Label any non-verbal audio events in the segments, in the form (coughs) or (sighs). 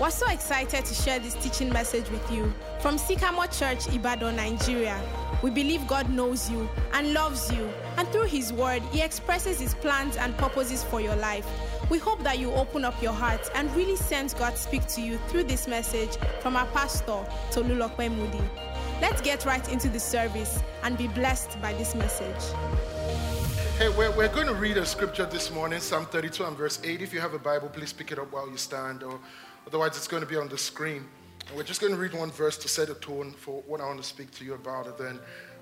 We're so excited to share this teaching message with you from Sycamore Church, Ibadan, Nigeria. We believe God knows you and loves you, and through His Word, He expresses His plans and purposes for your life. We hope that you open up your heart and really sense God speak to you through this message from our pastor, Tolulope Moody. Let's get right into the service and be blessed by this message. Hey, we're, we're going to read a scripture this morning, Psalm 32 and verse 8. If you have a Bible, please pick it up while you stand, or otherwise, it's going to be on the screen. And we're just going to read one verse to set a tone for what I want to speak to you about. And then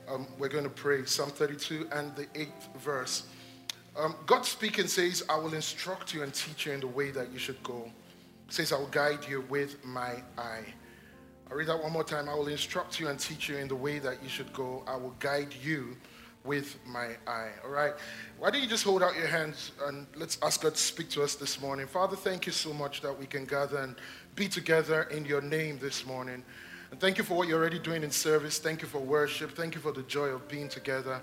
um, we're going to pray. Psalm 32 and the eighth verse. Um, God speaking says, I will instruct you and teach you in the way that you should go. says, I will guide you with my eye. I'll read that one more time. I will instruct you and teach you in the way that you should go. I will guide you with my eye. All right? Why don't you just hold out your hands and let's ask God to speak to us this morning. Father, thank you so much that we can gather and be together in your name this morning. And thank you for what you're already doing in service. Thank you for worship. Thank you for the joy of being together.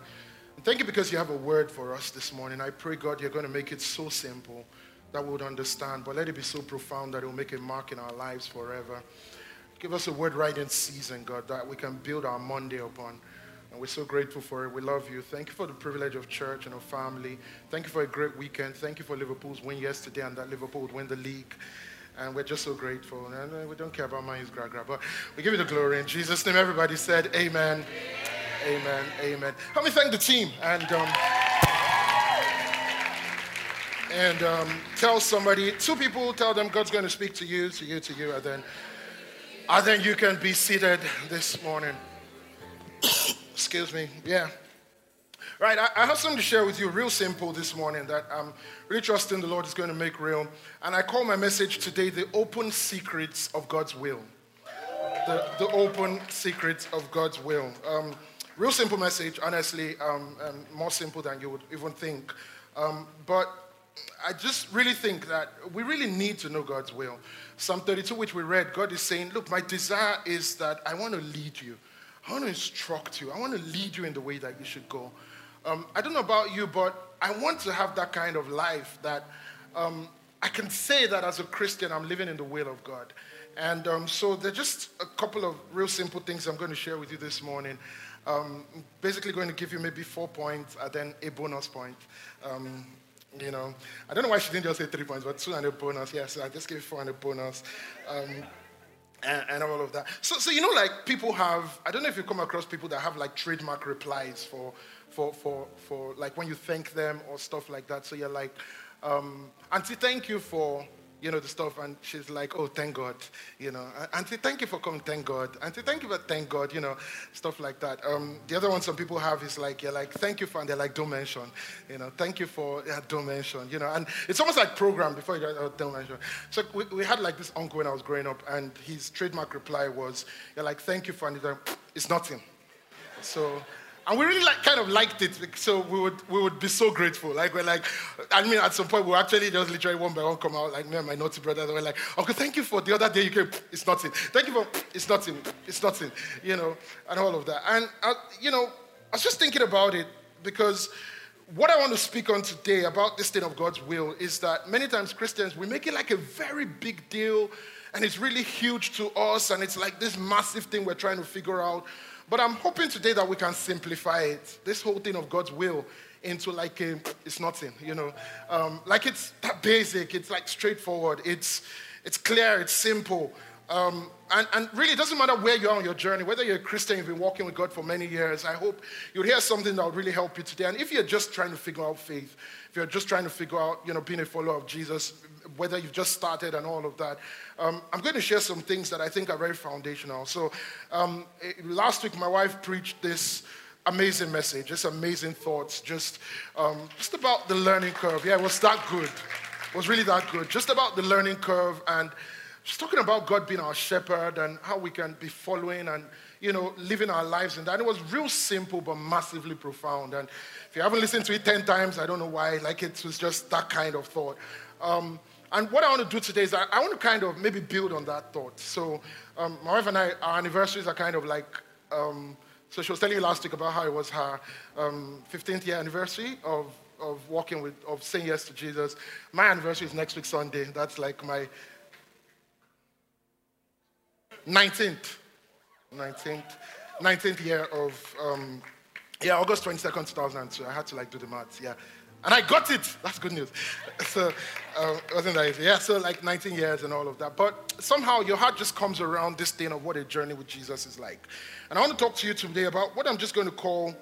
And thank you because you have a word for us this morning. I pray, God, you're going to make it so simple that we would understand, but let it be so profound that it will make a mark in our lives forever. Give us a word right in season, God, that we can build our Monday upon. And we're so grateful for it. We love you. Thank you for the privilege of church and of family. Thank you for a great weekend. Thank you for Liverpool's win yesterday and that Liverpool would win the league. And we're just so grateful. And we don't care about my gra gra, but we give you the glory. In Jesus' name, everybody said, Amen. Amen. Amen. Amen. Help me thank the team. And. Um, and um, tell somebody, two people, tell them God's going to speak to you, to you, to you, and then, and then you can be seated this morning. (coughs) Excuse me. Yeah. Right, I, I, have something to share with you, real simple this morning, that I'm really trusting the Lord is going to make real. And I call my message today the open secrets of God's will. The, the open secrets of God's will. Um, real simple message, honestly, um, more simple than you would even think. Um, but I just really think that we really need to know God's will. Psalm 32, which we read, God is saying, Look, my desire is that I want to lead you. I want to instruct you. I want to lead you in the way that you should go. Um, I don't know about you, but I want to have that kind of life that um, I can say that as a Christian, I'm living in the will of God. And um, so there's just a couple of real simple things I'm going to share with you this morning. Um, basically, going to give you maybe four points and then a bonus point. Um, you know, I don't know why she didn't just say three points, but two and a bonus. Yes, yeah, so I just gave four and a bonus. And, and, all of that. So, so you know, like people have. I don't know if you come across people that have like trademark replies for, for, for, for like when you thank them or stuff like that. So you're like, um, Auntie, thank you for you know, the stuff. And she's like, oh, thank God, you know. Auntie, thank you for coming, thank God. Auntie, thank you for thank God, you know, stuff like that. Um, the other one some people have is like, you're like, thank you for, and they're like, don't mention, you know, thank you for, yeah, don't mention, you know. And it's almost like program before you go, oh, don't mention. So we, we had like this uncle when I was growing up, and his trademark reply was, you're like, thank you for, and he's like, it's nothing. So and we really like kind of liked it, so we would we would be so grateful. Like we're like, I mean, at some point we actually just literally one by one come out, like me and my naughty brother. They were like, okay, thank you for the other day you came. It's nothing. Thank you for it's nothing. It's nothing. You know, and all of that. And uh, you know, I was just thinking about it because what I want to speak on today about this thing of God's will is that many times Christians we make it like a very big deal, and it's really huge to us, and it's like this massive thing we're trying to figure out. But I'm hoping today that we can simplify it, this whole thing of God's will, into like a, it's nothing, you know. Um, like it's that basic, it's like straightforward, it's, it's clear, it's simple. Um, and, and really, it doesn't matter where you are on your journey, whether you're a Christian, you've been walking with God for many years. I hope you'll hear something that will really help you today. And if you're just trying to figure out faith, if you're just trying to figure out, you know, being a follower of Jesus, whether you've just started and all of that, um, I'm going to share some things that I think are very foundational. So, um, eh, last week, my wife preached this amazing message, just amazing thoughts, just, um, just about the learning curve. Yeah, it was that good. It was really that good. Just about the learning curve and just talking about God being our shepherd and how we can be following and, you know, living our lives in that. It was real simple but massively profound. And if you haven't listened to it 10 times, I don't know why. Like, it was just that kind of thought. Um, and what I want to do today is I, I want to kind of maybe build on that thought. So, um, my wife and I, our anniversaries are kind of like, um, so she was telling you last week about how it was her 15th um, year anniversary of, of walking with, of saying yes to Jesus. My anniversary is next week, Sunday. That's like my 19th. 19th. 19th year of, um, yeah, August 22nd, 2002. I had to like do the maths, yeah. And I got it. That's good news. (laughs) So, uh, wasn't that easy? Yeah, so like 19 years and all of that. But somehow your heart just comes around this thing of what a journey with Jesus is like. And I want to talk to you today about what I'm just going to call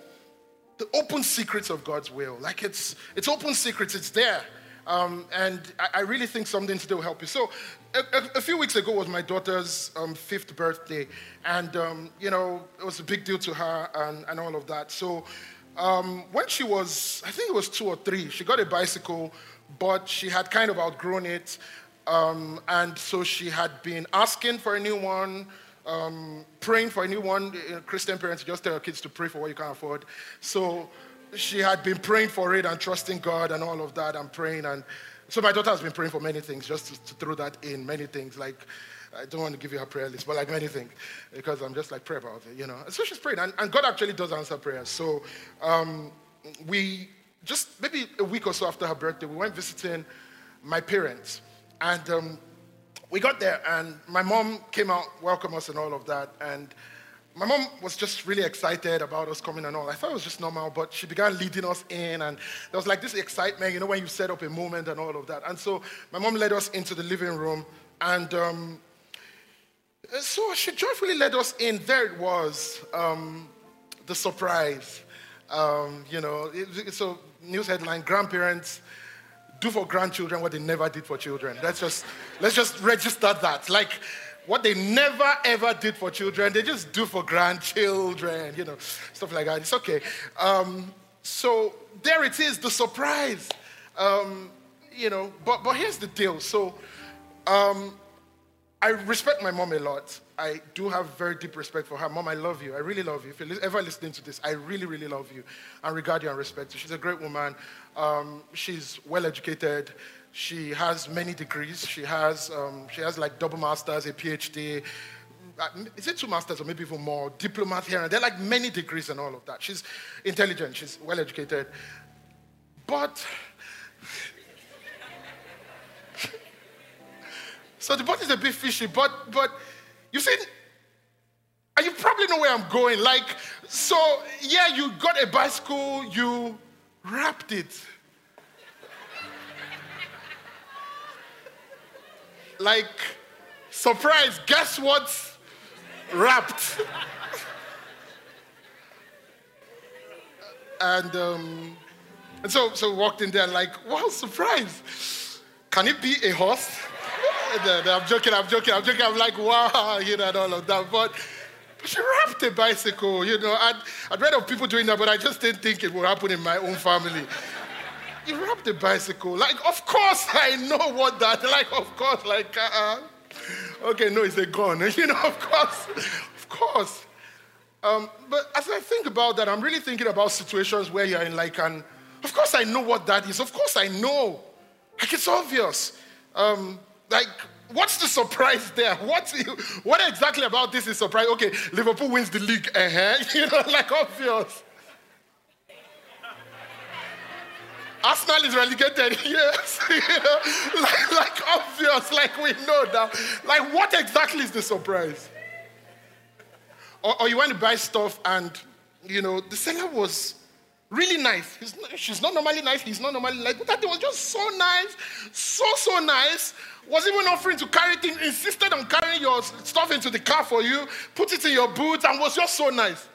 the open secrets of God's will. Like it's, it's open secrets, it's there. Um, and I, I, really think something today will help you. So, a, a, a few weeks ago was my daughter's um, fifth birthday, and um, you know it was a big deal to her and, and all of that. So, um, when she was, I think it was two or three, she got a bicycle, but she had kind of outgrown it, um, and so she had been asking for a new one. Um, praying for a new one. Christian parents just tell your kids to pray for what you can afford. So she had been praying for it and trusting God and all of that and praying. And so my daughter has been praying for many things, just to, to throw that in, many things. Like, I don't want to give you her prayer list, but like many things, because I'm just like, pray about it, you know. so she's praying, and, and, God actually does answer prayers. So um, we just maybe a week or so after her birthday, we went visiting my parents. And um, we got there, and my mom came out, welcome us, and all of that. And my mom was just really excited about us coming and all. I thought it was just normal, but she began leading us in, and there was like this excitement, you know, when you set up a moment and all of that. And so my mom led us into the living room, and um, so she joyfully led us in. There it was, um, the surprise. Um, you know, it, so news headline: grandparents do for grandchildren what they never did for children. Let's just let's just register that. Like what they never ever did for children, they just do for grandchildren, you know, stuff like that. It's okay. Um, so there it is, the surprise. Um, you know, but but here's the deal. So um, I respect my mom a lot. I do have very deep respect for her. Mom, I love you. I really love you. If you're ever listening to this, I really, really love you and regard you and respect you. She's a great woman. Um, she's well educated. She has many degrees. She has, um, she has like double masters, a PhD. Uh, is it two masters or maybe even more? Diplomat here and there, like many degrees and all of that. She's intelligent. She's well educated. But so the boat is a bit fishy. But but you see, and you probably know where I'm going. Like so, yeah, you got a bicycle. You wrapped it like, surprise, guess what's wrapped? (laughs) and, um, and so, so we walked in there like, wow, surprise. Can it be a horse? I'm joking, I'm joking, I'm joking. I'm like, wow, you know, and all of that. But she wrapped a bicycle, you know. I'd, I'd read of people doing that, but I just didn't think it would happen in my own family. You wrap a bicycle. Like, of course I know what that, like, of course, like, uh, okay, no, it's a gun. (laughs) You know, of course, of course. Um, but as I think about that, I'm really thinking about situations where you're in like an, of course I know what that is. Of course I know. Like, it's obvious. Um, like, what's the surprise there? (laughs) What, what exactly about this is surprise? Okay, Liverpool wins the league. Uh-huh. (laughs) You know, like obvious. Arsenal is relegated. (laughs) Yes. you like, like obvious, like we know that. Like, what exactly is the surprise? Or, or you want to buy stuff and, you know, the seller was really nice. He's, she's not normally nice. He's not normally like, but that was just so nice. So, so nice. Was even offering to carry things, insisted on carrying your stuff into the car for you, put it in your boot, and was just so nice.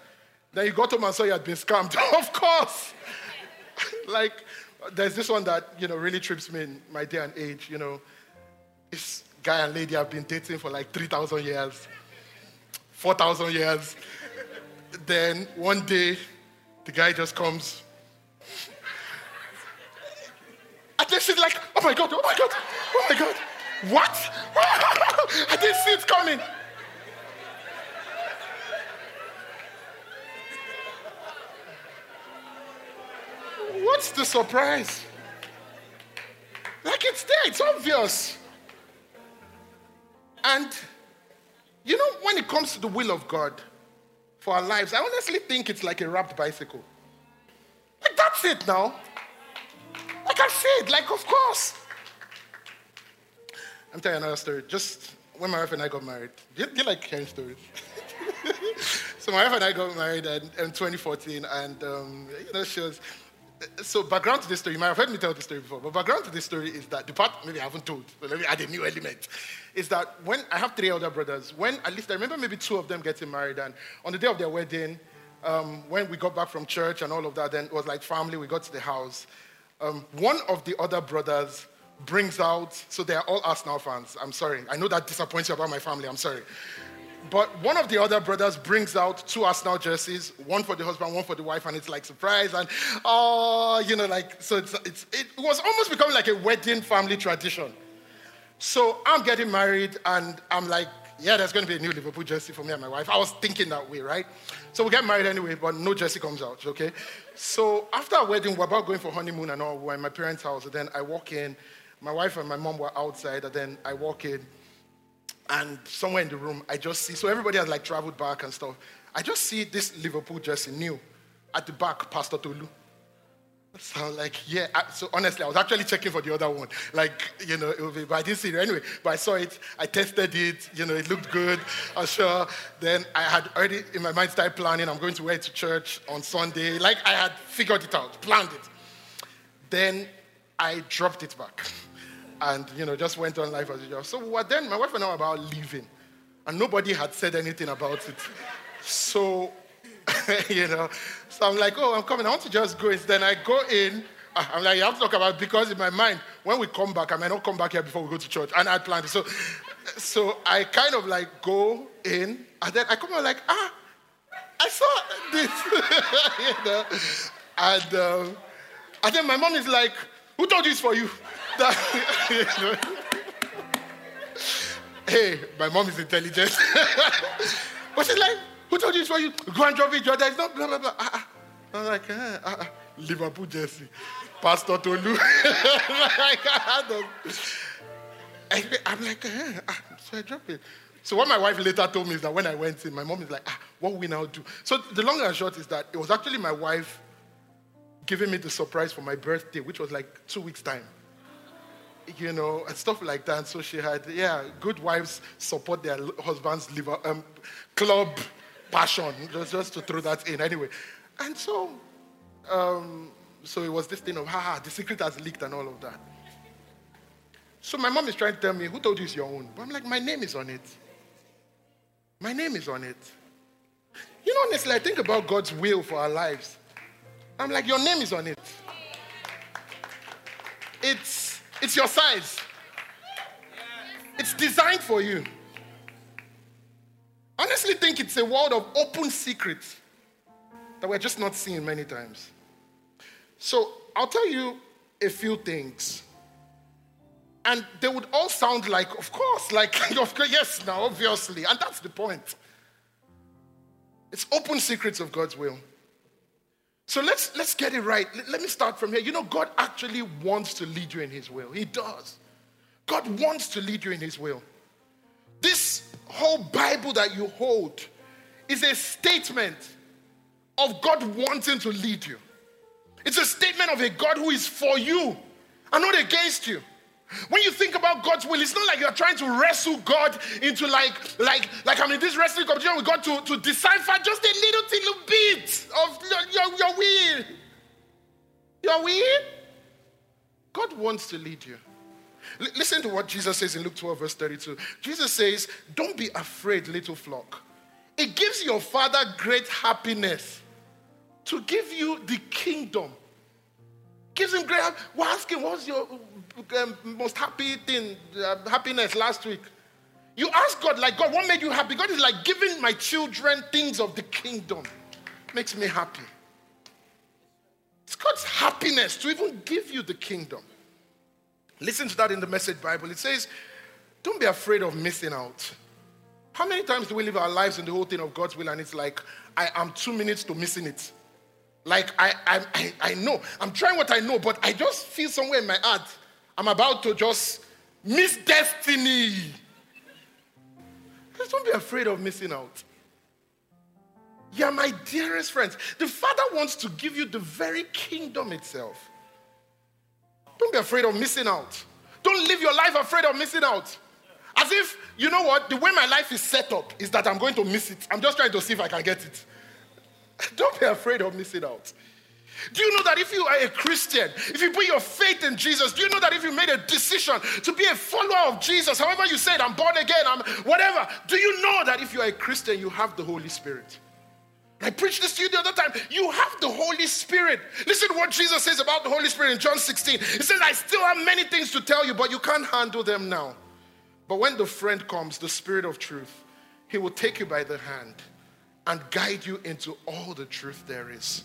Then you got home and saw you had been scammed. (laughs) of course. (laughs) like, there's this one that, you know, really trips me in my day and age. You know, this guy and lady have been dating for like 3,000 years, 4,000 years. then one day, the guy just comes. And then she's like, oh my God, oh my God, oh my God. What? (laughs) I didn't see it coming. What's the surprise? Like it's there, it's obvious. And you know, when it comes to the will of God for our lives, I honestly think it's like a wrapped bicycle. Like that's it now. Like I said, like of course. I'm telling you another story. Just when my wife and I got married, do you, do you like hearing stories? (laughs) so my wife and I got married in, in 2014, and um, you know, she was. So background to this story, you might have heard me tell this story before, but background to this story is that the part maybe I haven't told, but let me add a new element. Is that when I have three elder brothers, when at least I remember maybe two of them getting married, and on the day of their wedding, um, when we got back from church and all of that, then it was like family, we got to the house. Um, one of the other brothers brings out, so they are all Arsenal fans. I'm sorry. I know that disappoints you about my family. I'm sorry. But one of the other brothers brings out two Arsenal jerseys, one for the husband, one for the wife, and it's like surprise and oh, you know, like so. It's, it's it was almost becoming like a wedding family tradition. So I'm getting married, and I'm like, yeah, there's going to be a new Liverpool jersey for me and my wife. I was thinking that way, right? So we get married anyway, but no jersey comes out, okay? So after our wedding, we're about going for honeymoon and all. We're in my parents' house, and then I walk in my wife and my mom were outside, and then I walk in, and somewhere in the room, I just see, so everybody has like traveled back and stuff. I just see this Liverpool jersey new at the back, Pastor Tolu. So I'm like, yeah. So honestly, I was actually checking for the other one. Like, you know, it would be, but I didn't see it anyway. But I saw it. I tested it. You know, it looked good. I'm sure. Then I had already in my mind started planning. I'm going to wear it to church on Sunday. Like I had figured it out, planned it. Then I dropped it back and you know just went on life as usual. So what then my wife and I were about leaving, and nobody had said anything about it. So (laughs) you know, so I'm like, oh, I'm coming. I want to just go. Then I go in. Ah, I'm like, you have to talk about because in my mind, when we come back, I might not come back here before we go to church, and I planned. So, so I kind of like go in, and then I come out like, ah, I saw this, (laughs) you know, and um, and then my mom is like, who told you it's for you? Hey, my mom is intelligent. but she's like, who told you it's for you? Go and drop it, Jordan. It's not blah, blah, blah. Uh-uh. I'm like, uh, uh, Liverpool jersey. Pastor Tolu. (laughs) like, I'm like, uh, so I drop it. So what my wife later told me is that when I went in, my mom is like, ah, what we now do? So the long and short is that it was actually my wife giving me the surprise for my birthday, which was like two weeks' time you know, and stuff like that. And So she had, yeah, good wives support their husband's liver, um, club passion, just, just to throw that in anyway. And so, um, so it was this thing of, ha, the secret has leaked and all of that. So my mom is trying to tell me, who told you it's your own? But I'm like, my name is on it. My name is on it. You know, honestly, I think about God's will for our lives. I'm like, your name is on it. It's it's your size. It's designed for you. Honestly, think it's a world of open secrets that we're just not seeing many times. So I'll tell you a few things. And they would all sound like, of course, like, (laughs) of course, yes, now, obviously. And that's the point. It's open secrets of God's will. So let's, let's get it right. Let me start from here. You know, God actually wants to lead you in His will. He does. God wants to lead you in His will. This whole Bible that you hold is a statement of God wanting to lead you. It's a statement of a God who is for you and not against you. When you think about God's will, it's not like you're trying to wrestle God into like, like, like I'm in this wrestling competition with God to, to decipher just a little, little bit of your, your, your will. Your will? God wants to lead you. L- listen to what Jesus says in Luke 12, verse 32. Jesus says, Don't be afraid, little flock. It gives your father great happiness to give you the kingdom. Gives him great. We're asking, what's your most happy thing, uh, happiness last week. You ask God, like, God, what made you happy? God is like giving my children things of the kingdom. Makes me happy. It's God's happiness to even give you the kingdom. Listen to that in the Message Bible. It says, Don't be afraid of missing out. How many times do we live our lives in the whole thing of God's will and it's like, I am two minutes to missing it? Like, I, I, I, I know, I'm trying what I know, but I just feel somewhere in my heart I'm about to just miss destiny. Please don't be afraid of missing out. You're my dearest friends. The Father wants to give you the very kingdom itself. Don't be afraid of missing out. Don't live your life afraid of missing out. As if, you know what, the way my life is set up is that I'm going to miss it. I'm just trying to see if I can get it. (laughs) Don't be afraid of missing out. Do you know that if you are a Christian, if you put your faith in Jesus, do you know that if you made a decision to be a follower of Jesus, however you said, I'm born again, I'm whatever, do you know that if you are a Christian, you have the Holy Spirit? I preached this to you the other time. You have the Holy Spirit. Listen to what Jesus says about the Holy Spirit in John 16. He says, I still have many things to tell you, but you can't handle them now. But when the friend comes, the Spirit of truth, he will take you by the hand and guide you into all the truth there is.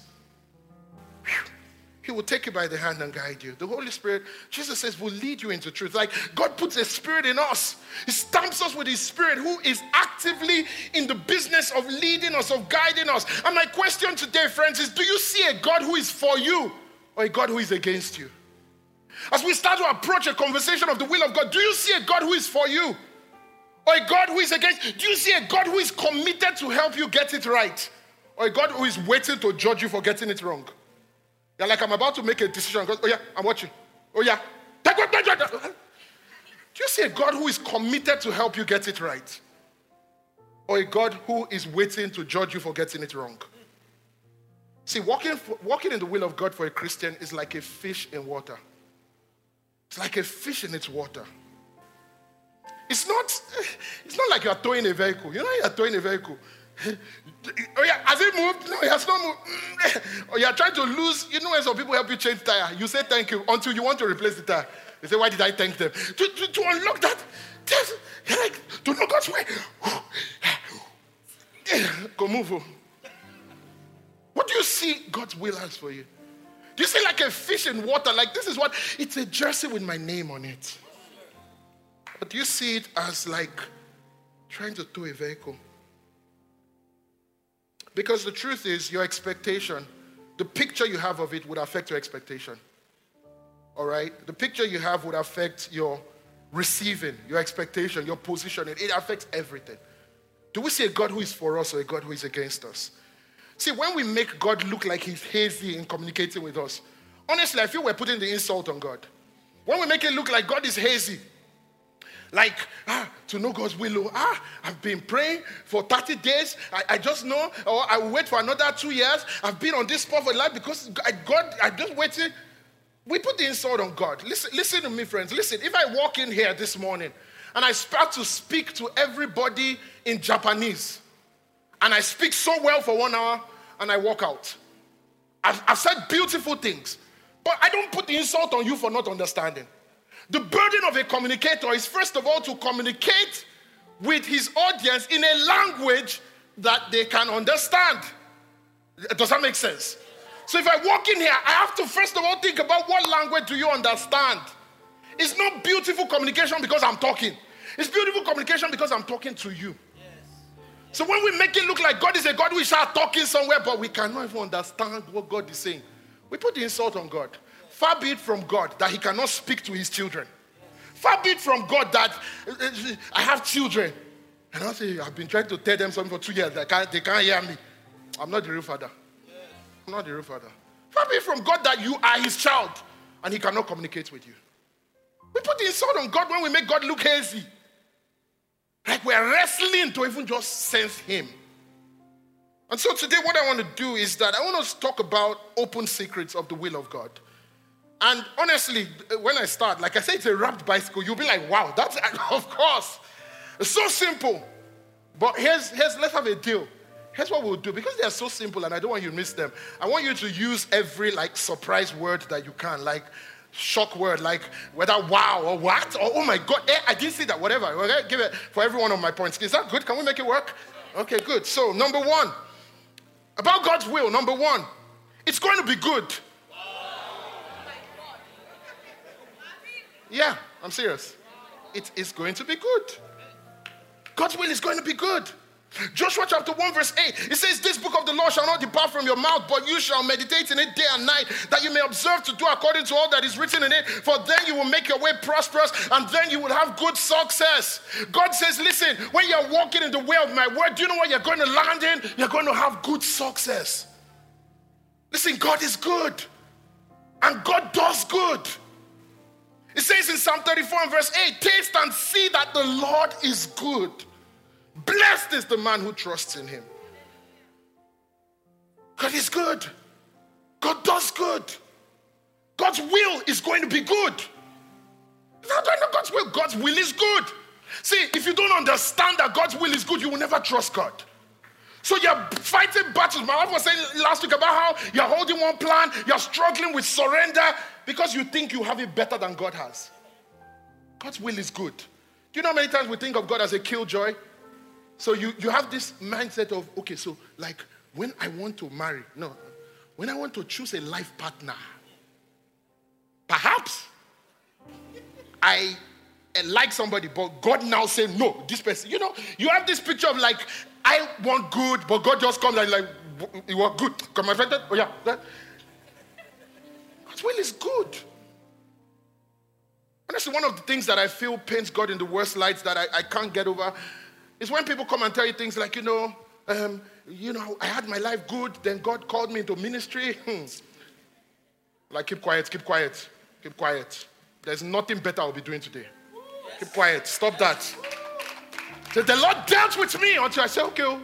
He will take you by the hand and guide you. The Holy Spirit, Jesus says, will lead you into truth. Like God puts a spirit in us. He stamps us with His Spirit who is actively in the business of leading us, of guiding us. And my question today, friends, is do you see a God who is for you or a God who is against you? As we start to approach a conversation of the will of God, do you see a God who is for you or a God who is against? Do you see a God who is committed to help you get it right or a God who is waiting to judge you for getting it wrong? You're like, I'm about to make a decision. oh, yeah, I'm watching. Oh, yeah. Do you see a God who is committed to help you get it right? Or a God who is waiting to judge you for getting it wrong? See, walking, walking in the will of God for a Christian is like a fish in water. It's like a fish in its water. It's not, it's not like you're towing a vehicle. You know, you're towing a vehicle. Oh yeah, has it moved? No, it has not moved. Or oh, you are trying to lose. You know when some people help you change tire, you say thank you until you want to replace the tire. They say, why did I thank them? To, to, to unlock that, you're like, to know God's way. (sighs) Go move. Oh. What do you see God's will has for you? Do you see like a fish in water? Like this is what it's a jersey with my name on it. But do you see it as like trying to tow a vehicle? Because the truth is, your expectation, the picture you have of it would affect your expectation. All right? The picture you have would affect your receiving, your expectation, your positioning. It affects everything. Do we see a God who is for us or a God who is against us? See, when we make God look like he's hazy in communicating with us, honestly, I feel we're putting the insult on God. When we make it look like God is hazy, like, ah, to know God's will. Oh, ah, I've been praying for 30 days. I, I just know, or I will wait for another two years. I've been on this spot for life because I, God, I just waited. We put the insult on God. Listen, listen to me, friends. Listen, if I walk in here this morning and I start to speak to everybody in Japanese, and I speak so well for one hour and I walk out, I've, I've said beautiful things, but I don't put the insult on you for not understanding. The burden of a communicator is, first of all, to communicate with his audience in a language that they can understand. Does that make sense? So if I walk in here, I have to first of all think about what language do you understand? It's not beautiful communication because I'm talking. It's beautiful communication because I'm talking to you. So when we make it look like God is a God, we start talking somewhere, but we cannot even understand what God is saying. We put the insult on God. Far be it from God that He cannot speak to His children. Far be it from God that uh, I have children. And I say, I've been trying to tell them something for two years. They can't, they can't hear me. I'm not the real father. I'm not the real father. Far be it from God that you are His child and He cannot communicate with you. We put the insult on God when we make God look hazy. Like we're wrestling to even just sense Him. And so today, what I want to do is that I want us to talk about open secrets of the will of God. And honestly, when I start, like I say, it's a wrapped bicycle. You'll be like, wow, that's, (laughs) of course. It's so simple. But here's, here's, let's have a deal. Here's what we'll do. Because they're so simple and I don't want you to miss them, I want you to use every like surprise word that you can. Like, shock word, like whether wow or what, or oh my God, eh, I didn't see that, whatever. Okay, give it for every one of my points. Is that good? Can we make it work? Okay, good. So, number one, about God's will, number one, it's going to be good. Yeah, I'm serious. It is going to be good. God's will is going to be good. Joshua chapter 1, verse 8, it says, This book of the law shall not depart from your mouth, but you shall meditate in it day and night, that you may observe to do according to all that is written in it, for then you will make your way prosperous, and then you will have good success. God says, Listen, when you're walking in the way of my word, do you know what you're going to land in? You're going to have good success. Listen, God is good, and God does good. It says in Psalm 34 and verse 8 Taste and see that the Lord is good. Blessed is the man who trusts in him. God is good. God does good. God's will is going to be good. God's will. God's will is good. See, if you don't understand that God's will is good, you will never trust God. So you're fighting battles. My wife was saying last week about how you're holding one plan, you're struggling with surrender because you think you have it better than God has. God's will is good. Do you know how many times we think of God as a killjoy? So you, you have this mindset of, okay, so like when I want to marry, no, when I want to choose a life partner, perhaps I like somebody, but God now say no, this person. You know, you have this picture of like, I want good, but God just comes and like, you want good. Come friend, oh yeah. That. God's will is good. And that's one of the things that I feel pains God in the worst lights that I, I can't get over is when people come and tell you things like, you know, um, you know, I had my life good, then God called me into ministry. Hmm. Like, keep quiet, keep quiet, keep quiet. There's nothing better I'll be doing today. Keep quiet. Stop that. The Lord dealt with me until I said, okay, oh,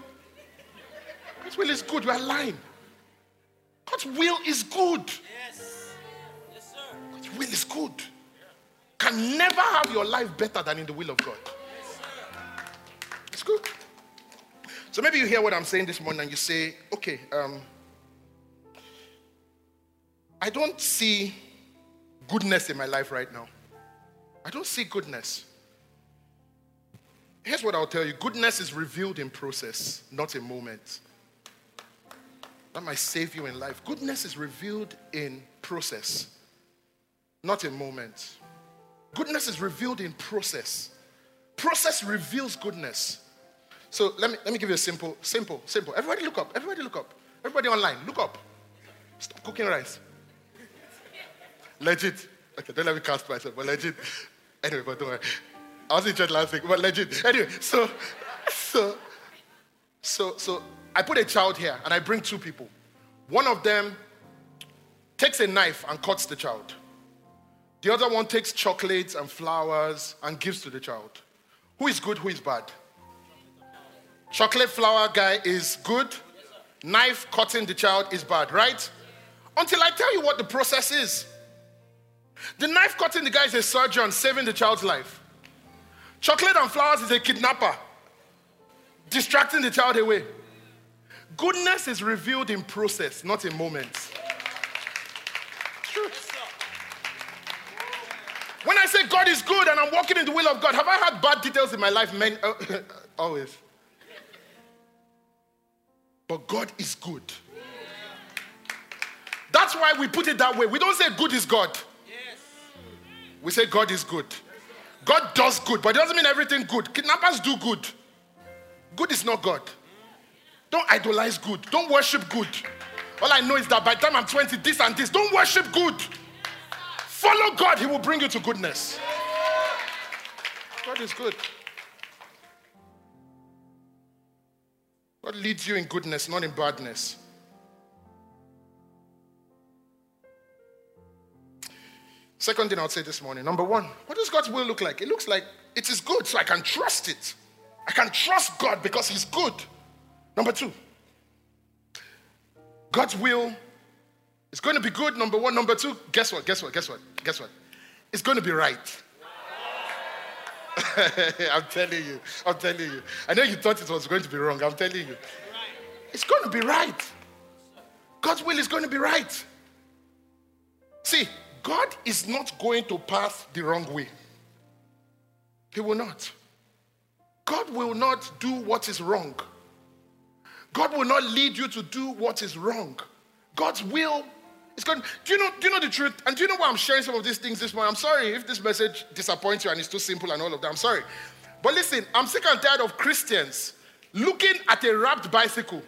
God's will is good. We're lying. God's will is good. Yes. Yes, sir. God's will is good. Can never have your life better than in the will of God. Yes, it's good. So maybe you hear what I'm saying this morning and you say, okay, um, I don't see goodness in my life right now. I don't see goodness. Here's what I'll tell you goodness is revealed in process, not in moment. That might save you in life. Goodness is revealed in process, not in moment. Goodness is revealed in process. Process reveals goodness. So let me, let me give you a simple, simple, simple. Everybody look up. Everybody look up. Everybody online, look up. Stop cooking rice. Legit. Okay, don't let me cast myself, but legit. Anyway, but don't worry. I was in church last week, but legit. Anyway, so, so, so, so I put a child here and I bring two people. One of them takes a knife and cuts the child. The other one takes chocolates and flowers and gives to the child. Who is good? Who is bad? Chocolate flower guy is good. Knife cutting the child is bad, right? Until I tell you what the process is. The knife cutting the guy is a surgeon saving the child's life. Chocolate and flowers is a kidnapper distracting the child away. Goodness is revealed in process, not in moments. When I say God is good and I'm walking in the will of God, have I had bad details in my life? Men, uh, (laughs) always. But God is good. That's why we put it that way. We don't say good is God. We say God is good. God does good, but it doesn't mean everything good. Kidnappers do good. Good is not God. Don't idolize good. Don't worship good. All I know is that by the time I'm 20, this and this, don't worship good. Follow God, He will bring you to goodness. God is good. God leads you in goodness, not in badness. Second thing I would say this morning number one, what does God's will look like? It looks like it is good, so I can trust it. I can trust God because He's good. Number two, God's will is going to be good. Number one. Number two, guess what? Guess what? Guess what? Guess what? It's going to be right. (laughs) I'm telling you. I'm telling you. I know you thought it was going to be wrong. I'm telling you. It's going to be right. God's will is going to be right. See, God is not going to pass the wrong way. He will not. God will not do what is wrong. God will not lead you to do what is wrong. God's will is going. Do you know? Do you know the truth? And do you know why I'm sharing some of these things this morning? I'm sorry if this message disappoints you and it's too simple and all of that. I'm sorry, but listen, I'm sick and tired of Christians looking at a wrapped bicycle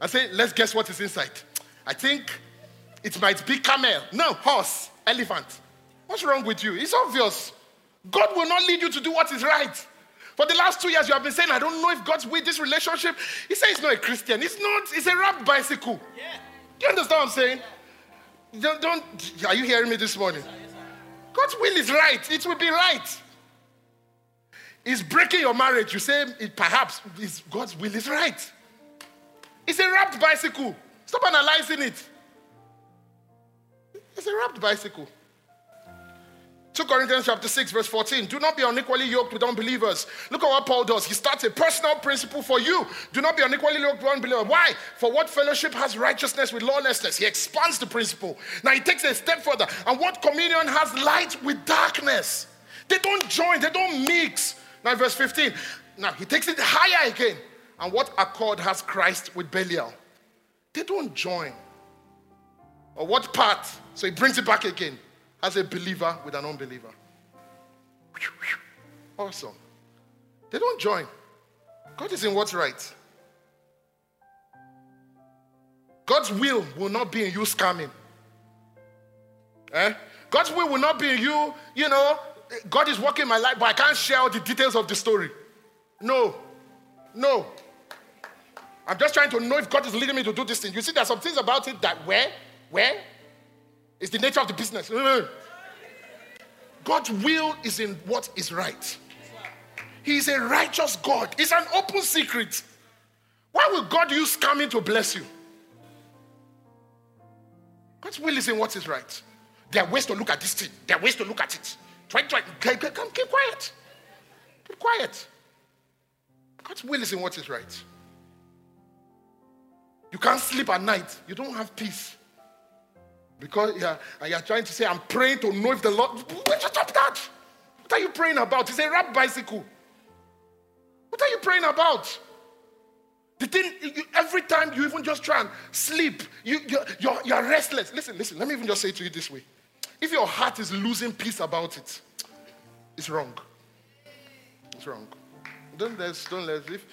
and saying, "Let's guess what is inside." I think it might be camel. No, horse elephant. What's wrong with you? It's obvious. God will not lead you to do what is right. For the last two years, you have been saying, I don't know if God's with this relationship. He says he's not a Christian. It's not, it's a wrapped bicycle. Yeah. Do you understand what I'm saying? Don't, don't, are you hearing me this morning? God's will is right. It will be right. It's breaking your marriage. You say it perhaps is God's will is right. It's a wrapped bicycle. Stop analyzing it. It's a wrapped bicycle. 2 Corinthians chapter 6, verse 14. Do not be unequally yoked with unbelievers. Look at what Paul does. He starts a personal principle for you. Do not be unequally yoked with unbelievers. Why? For what fellowship has righteousness with lawlessness? He expands the principle. Now he takes a step further. And what communion has light with darkness? They don't join, they don't mix. Now, verse 15. Now he takes it higher again. And what accord has Christ with Belial? They don't join. Or what part? So he brings it back again as a believer with an unbeliever. Awesome. They don't join. God is in what's right. God's will will not be in you scamming. Eh? God's will will not be in you, you know, God is working my life, but I can't share all the details of the story. No. No. I'm just trying to know if God is leading me to do this thing. You see, there's some things about it that where, where, it's the nature of the business. God's will is in what is right. He is a righteous God. It's an open secret. Why will God use scamming to bless you? God's will is in what is right. There are ways to look at this thing. There are ways to look at it. Try, try. Keep, keep quiet. Keep quiet. God's will is in what is right. You can't sleep at night. You don't have peace. Because you're, you're trying to say, I'm praying to know if the Lord. Where'd you stop that? What are you praying about? It's a rap bicycle. What are you praying about? The thing, you, every time you even just try and sleep, you, you're, you're, you're restless. Listen, listen, let me even just say to you this way. If your heart is losing peace about it, it's wrong. It's wrong. Don't let's don't let's. if,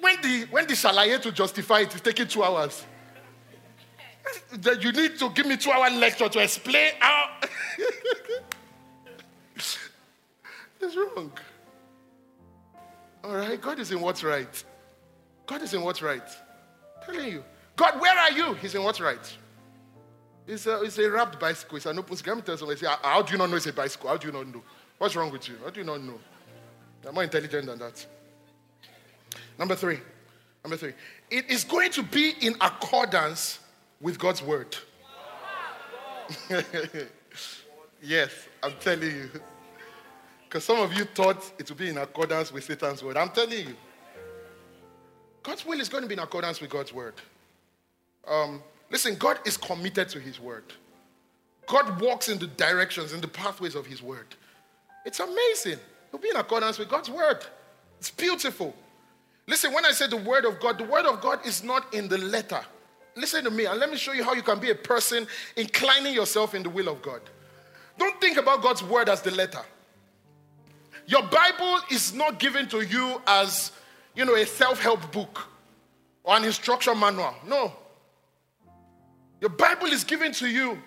when the, when the shalaye to justify it is taking two hours, that you need to give me two hour lecture to explain how (laughs) it's wrong. All right, God is in what's right. God is in what's right. I'm telling you. God, where are you? He's in what's right. It's a, it's a wrapped bicycle. It's an open screen. Let me tell say, how do you not know it's a bicycle? How do you not know? What's wrong with you? How do you not know? You're more intelligent than that. Number three. Number three. It is going to be in accordance with God's word. (laughs) yes, I'm telling you. Because some of you thought it would be in accordance with Satan's word. I'm telling you. God's will is going to be in accordance with God's word. Um, listen, God is committed to his word. God walks in the directions, in the pathways of his word. It's amazing. He'll be in accordance with God's word. It's beautiful. Listen, when I say the word of God, the word of God is not in the letter. Listen to me, and let me show you how you can be a person inclining yourself in the will of God. Don't think about God's word as the letter. Your Bible is not given to you as, you know, a self-help book or an instruction manual. No. Your Bible is given to you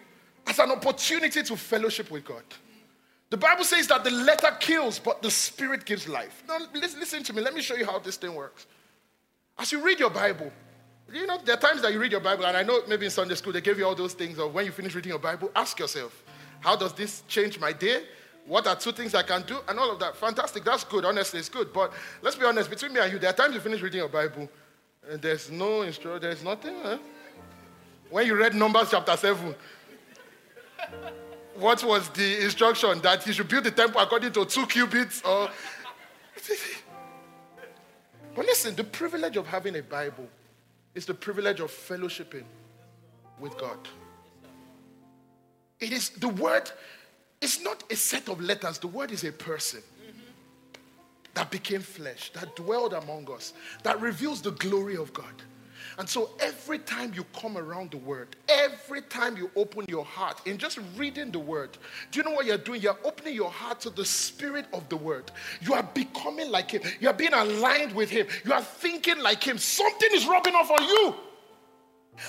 as an opportunity to fellowship with God. The Bible says that the letter kills, but the spirit gives life. Now, listen to me. Let me show you how this thing works. As you read your Bible, you know, there are times that you read your Bible, and I know maybe in Sunday school they gave you all those things of when you finish reading your Bible, ask yourself, how does this change my day? What are two things I can do? And all of that. Fantastic. That's good. Honestly, it's good. But let's be honest, between me and you, there are times you finish reading your Bible, and there's no instruction, there's nothing. When you read Numbers chapter 7, what was the instruction? That he should build the temple according to two cubits? Or... (laughs) but listen, the privilege of having a Bible is the privilege of fellowshipping with God. It is the word, it's not a set of letters, the word is a person that became flesh, that dwelled among us, that reveals the glory of God. And so every time you come around the word, every time you open your heart in just reading the word, do you know what you're doing? You're opening your heart to the spirit of the word. You are becoming like him. You are being aligned with him. You are thinking like him. Something is rubbing off on you.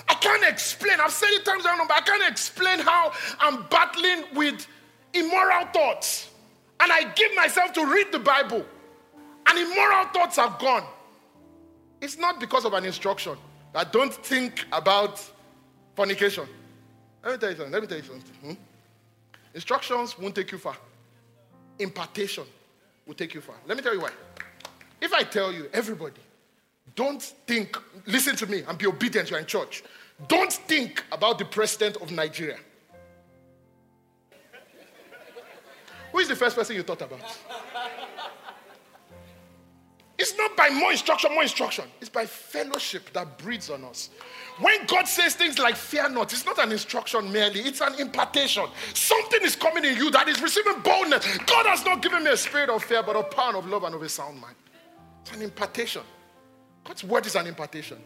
I can't explain. I've said it times I but I can't explain how I'm battling with immoral thoughts. And I give myself to read the Bible, and immoral thoughts are gone. It's not because of an instruction that don't think about fornication. Let me tell you something. Let me tell you something. Hmm? Instructions won't take you far. Impartation will take you far. Let me tell you why. If I tell you, everybody, don't think, listen to me and be obedient, you're in church. Don't think about the president of Nigeria. Who is the first person you thought about? It's not by more instruction, more instruction. It's by fellowship that breeds on us. When God says things like fear not, it's not an instruction merely, it's an impartation. Something is coming in you that is receiving boldness. God has not given me a spirit of fear, but a power of love and of a sound mind. It's an impartation. God's word is an impartation.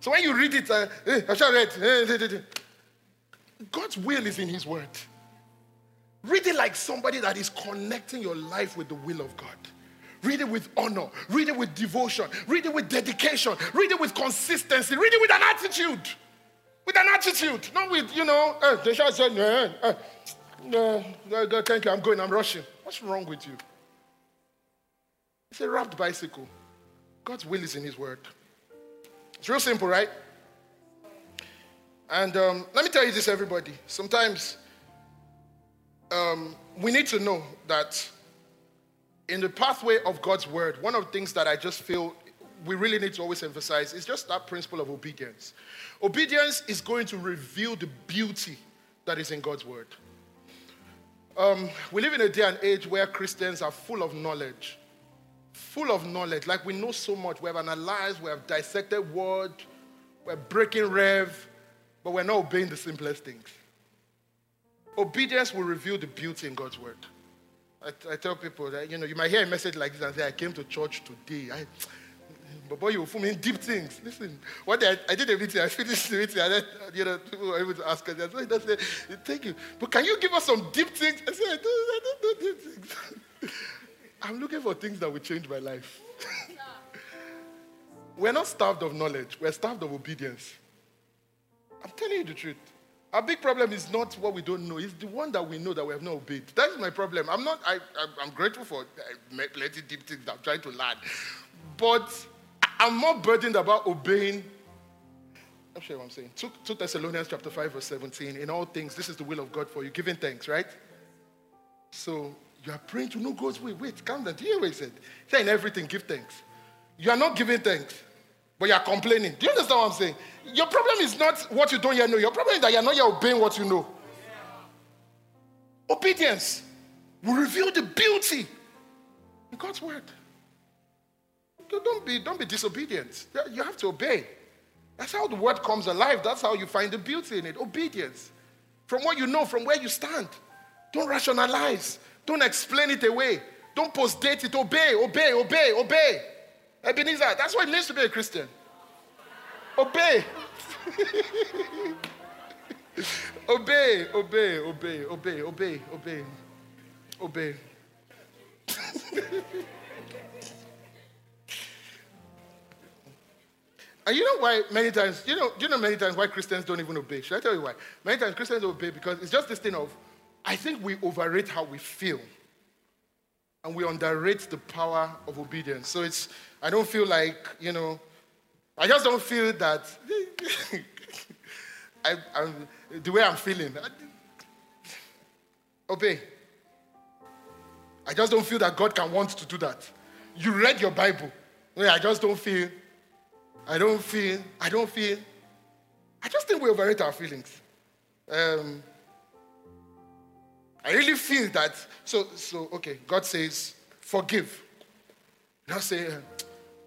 So when you read it, uh, hey, I shall read. Hey, God's will is in His word. Read it like somebody that is connecting your life with the will of God. Read it with honor. Read it with devotion. Read it with dedication. Read it with consistency. Read it with an attitude. With an attitude. Not with, you know, uh, they shall say, no, uh, no, no, thank you, I'm going, I'm rushing. What's wrong with you? It's a wrapped bicycle. God's will is in His word. It's real simple, right? And um, let me tell you this, everybody. Sometimes um, we need to know that in the pathway of God's word, one of the things that I just feel we really need to always emphasize is just that principle of obedience. Obedience is going to reveal the beauty that is in God's word. Um, we live in a day and age where Christians are full of knowledge, full of knowledge. Like we know so much. We have analyzed, we have dissected word, we're breaking rev, but we're not obeying the simplest things. Obedience will reveal the beauty in God's word. I, I, tell people that, you know, you might hear a message like this and say, I came to church today. I, but boy, you will me deep things. Listen, one day I, I, did a meeting, I finished the meeting, and then, you know, people were able to ask us. I said, thank you. But can you give us some deep things? I said, I don't, I don't know deep things. (laughs) I'm looking for things that will change my life. (laughs) we're not starved of knowledge, we're starved of obedience. I'm telling you the truth. Our big problem is not what we don't know, it's the one that we know that we have not obeyed. That's my problem. I'm not, I, I'm grateful for eh, plenty deep things that I'm trying to learn. But I'm more burdened about obeying. I'm sure what I'm saying. 2, 2 Thessalonians chapter 5, verse 17. In all things, this is the will of God for you, giving thanks, right? So you are praying to know God's way. Wait, calm down. Do you hear what he said? Said, in everything, give thanks. You are not giving thanks, but you are complaining. Do you understand what I'm saying? Your problem is not what you don't yet know. Your problem is that you're not yet obeying what you know. Obedience will reveal the beauty in God's word. Don't be, don't be disobedient. You have to obey. That's how the word comes alive. That's how you find the beauty in it. Obedience. From what you know, from where you stand. Don't rationalize. Don't explain it away. Don't post date it. Obey, obey, obey, obey. Ebenezer, that's what it means to be a Christian. Obey. (laughs) obey, obey, obey, obey, obey, obey, obey. (laughs) and you know why many times, you know, you know many times why Christians don't even obey. Should I tell you why? Many times Christians obey because it's just this thing of, I think we overrate how we feel. And we underrate the power of obedience. So it's, I don't feel like, you know, I just don't feel that (laughs) I, am the way I'm feeling. Obey. I just don't feel that God can want to do that. You read your Bible. I just don't feel. I don't feel. I don't feel. I just think we overrate our feelings. Um, I really feel that. So, so okay. God says, forgive. Now say,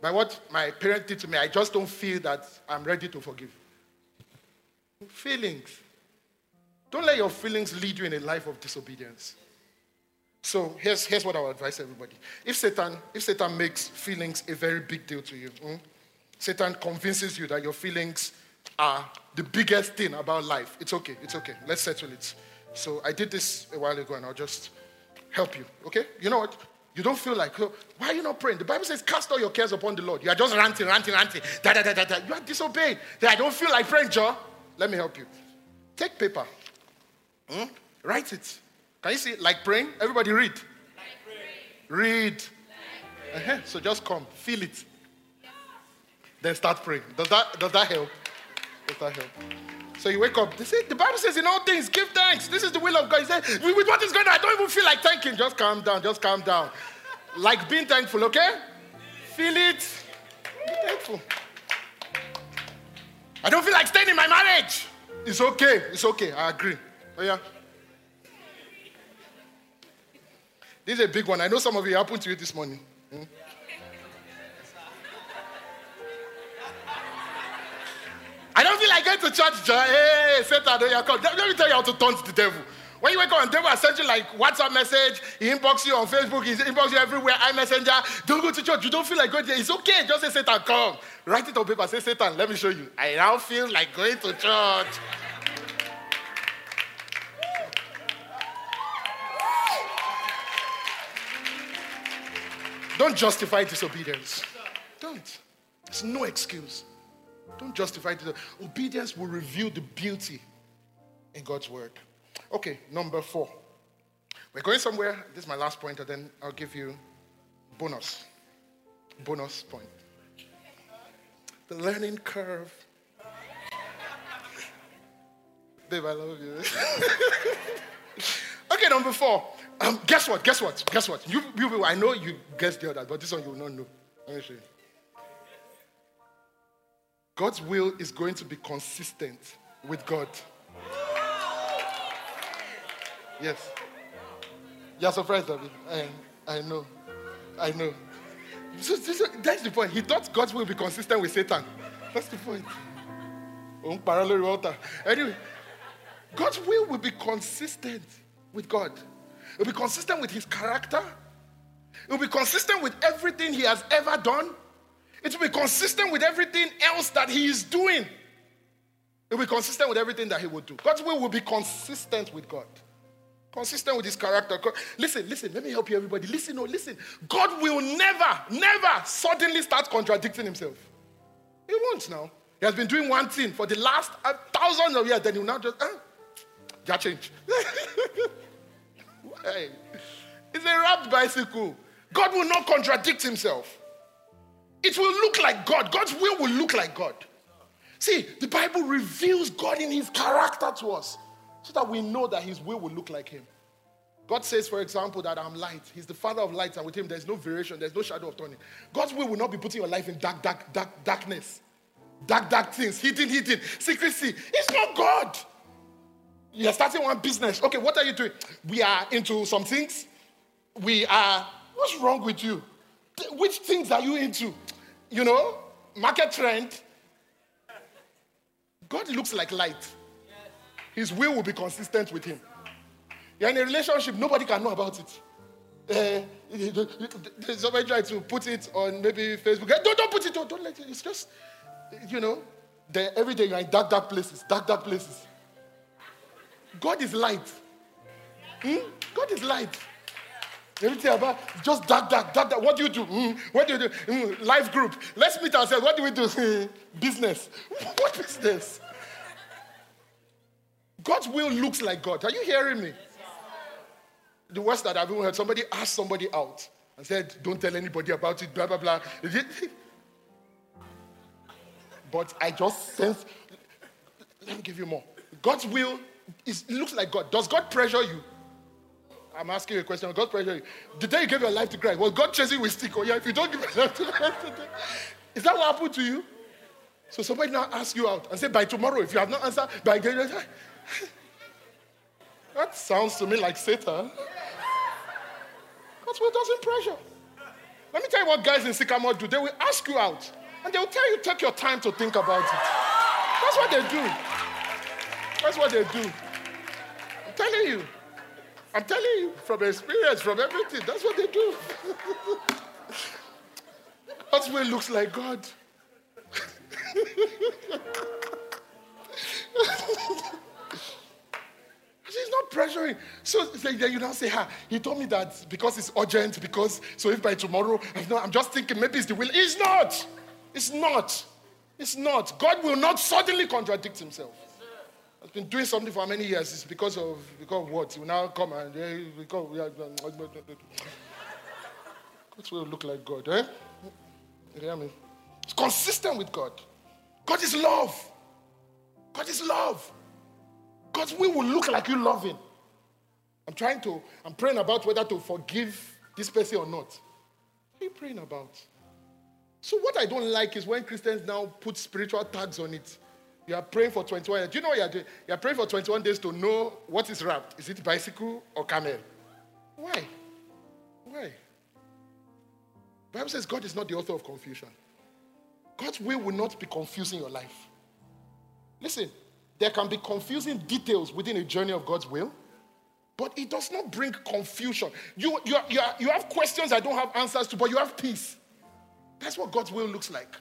by what my parents did to me, I just don't feel that I'm ready to forgive. Feelings. Don't let your feelings lead you in a life of disobedience. So here's, here's what I would advise everybody. If Satan, if Satan makes feelings a very big deal to you, hmm, Satan convinces you that your feelings are the biggest thing about life. It's okay, it's okay. Let's settle it. So I did this a while ago and I'll just help you. Okay? You know what? You don't feel like, oh, why are you not praying? The Bible says, cast all your cares upon the Lord. You are just ranting, ranting, ranting. Da, da, da, da, da. You are disobeying. I don't feel like praying, Joe. Let me help you. Take paper. Hmm? Write it. Can you see? Like praying? Everybody read. Like read. Like uh-huh. So just come, feel it. Then start praying. Does that, does that help? Does that help? So you wake up. They say the Bible says in all things give thanks. This is the will of God. He said, with what is going on, I don't even feel like thanking. Just calm down. Just calm down. Like being thankful, okay? Feel it. Be thankful. I don't feel like staying in my marriage. It's okay. It's okay. I agree. Oh yeah. This is a big one. I know some of you happened to you this morning. Hmm? I don't feel like going to church. Hey, Satan, don't you come. Let me tell you how to taunt the devil. When you wake up and devil will send you like WhatsApp message, he inbox you on Facebook, he inbox you everywhere, iMessenger. Don't go to church. You don't feel like going there. It's okay. Just say Satan, come. Write it on paper. Say Satan, let me show you. I now feel like going to church. Don't justify disobedience. Don't. It's no excuse. Don't justify it. Obedience will reveal the beauty in God's word. Okay, number four. We're going somewhere. This is my last point, and then I'll give you bonus. Bonus point. The learning curve. Babe, I love you. (laughs) okay, number four. Um, guess what? Guess what? Guess what? You, you, I know you guessed the other, but this one you will not know. Let me show you. God's will is going to be consistent with God. Yes. You're surprised, David. I, I know. I know. So, so, that's the point. He thought God's will be consistent with Satan. That's the point. Anyway, God's will will be consistent with God. It will be consistent with his character. It will be consistent with everything he has ever done. It will be consistent with everything else that he is doing. It will be consistent with everything that he will do. God's will will be consistent with God. Consistent with his character. Listen, listen, let me help you, everybody. Listen, no, listen. God will never, never suddenly start contradicting himself. He won't now. He has been doing one thing for the last uh, thousands of years, then he will now just, uh, just change. It's a wrapped bicycle. God will not contradict himself. It will look like God. God's will will look like God. See, the Bible reveals God in his character to us so that we know that his will will look like him. God says, for example, that I'm light. He's the father of light, and with him there's no variation, there's no shadow of turning. God's will will not be putting your life in dark, dark, dark, darkness. Dark, dark things, hidden, hidden, secrecy. It's not God. You're starting one business. Okay, what are you doing? We are into some things. We are, what's wrong with you? Which things are you into? You know, market trend. God looks like light. His will will be consistent with him. You're in a relationship, nobody can know about it. Uh, somebody tried to put it on maybe Facebook. Don't, don't put it on. Don't let it. It's just, you know, every day you're in dark, dark places, dark, dark places. God is light. Hmm? God is light. Everything about just that, that, that, dark. What do you do? Mm, what do you do? Mm, life group. Let's meet ourselves. What do we do? business. (laughs) What business? God's will looks like God. Are you hearing me? The worst that I've ever heard, somebody asked somebody out and said, Don't tell anybody about it, blah, blah, blah. (laughs) But I just sense, let me give you more. God's will is, looks like God. Does God pressure you? I'm asking you a question. God pressure you. The day you gave your life to Christ, was God chasing with stick? Oh, yeah, if you don't give your life to Christ, is that what happened to you? So somebody now ask you out and say, by tomorrow, if you have not answered, by (laughs) that sounds to me like Satan. That's what doesn't pressure. Let me tell you what guys in Sycamore do. They will ask you out, and they will tell you, take your time to think about it. That's what they do. That's what they do. I'm telling you. I'm telling you from experience, from everything. That's what they do. (laughs) God's way looks like God. (laughs) He's not pressuring. So then you now say, ha, he told me that because it's urgent, because so if by tomorrow, I'm just thinking maybe it's the will. It's not. It's not. It's not. God will not suddenly contradict himself has been doing something for many years. It's because of because of what? You now come and uh, because we are, God's will look like God, eh? You hear me? It's consistent with God. God is love. God is love. God's will will look like you loving. I'm trying to, I'm praying about whether to forgive this person or not. What are you praying about? So, what I don't like is when Christians now put spiritual tags on it. You are praying for 21 Do you know what you are doing? You are praying for 21 days to know what is wrapped. Is it bicycle or camel? Why? Why? Bible says God is not the author of confusion. God's will will not be confusing your life. Listen, there can be confusing details within a journey of God's will, but it does not bring confusion. You, you, you, you have questions I don't have answers to, but you have peace. That's what God's will looks like.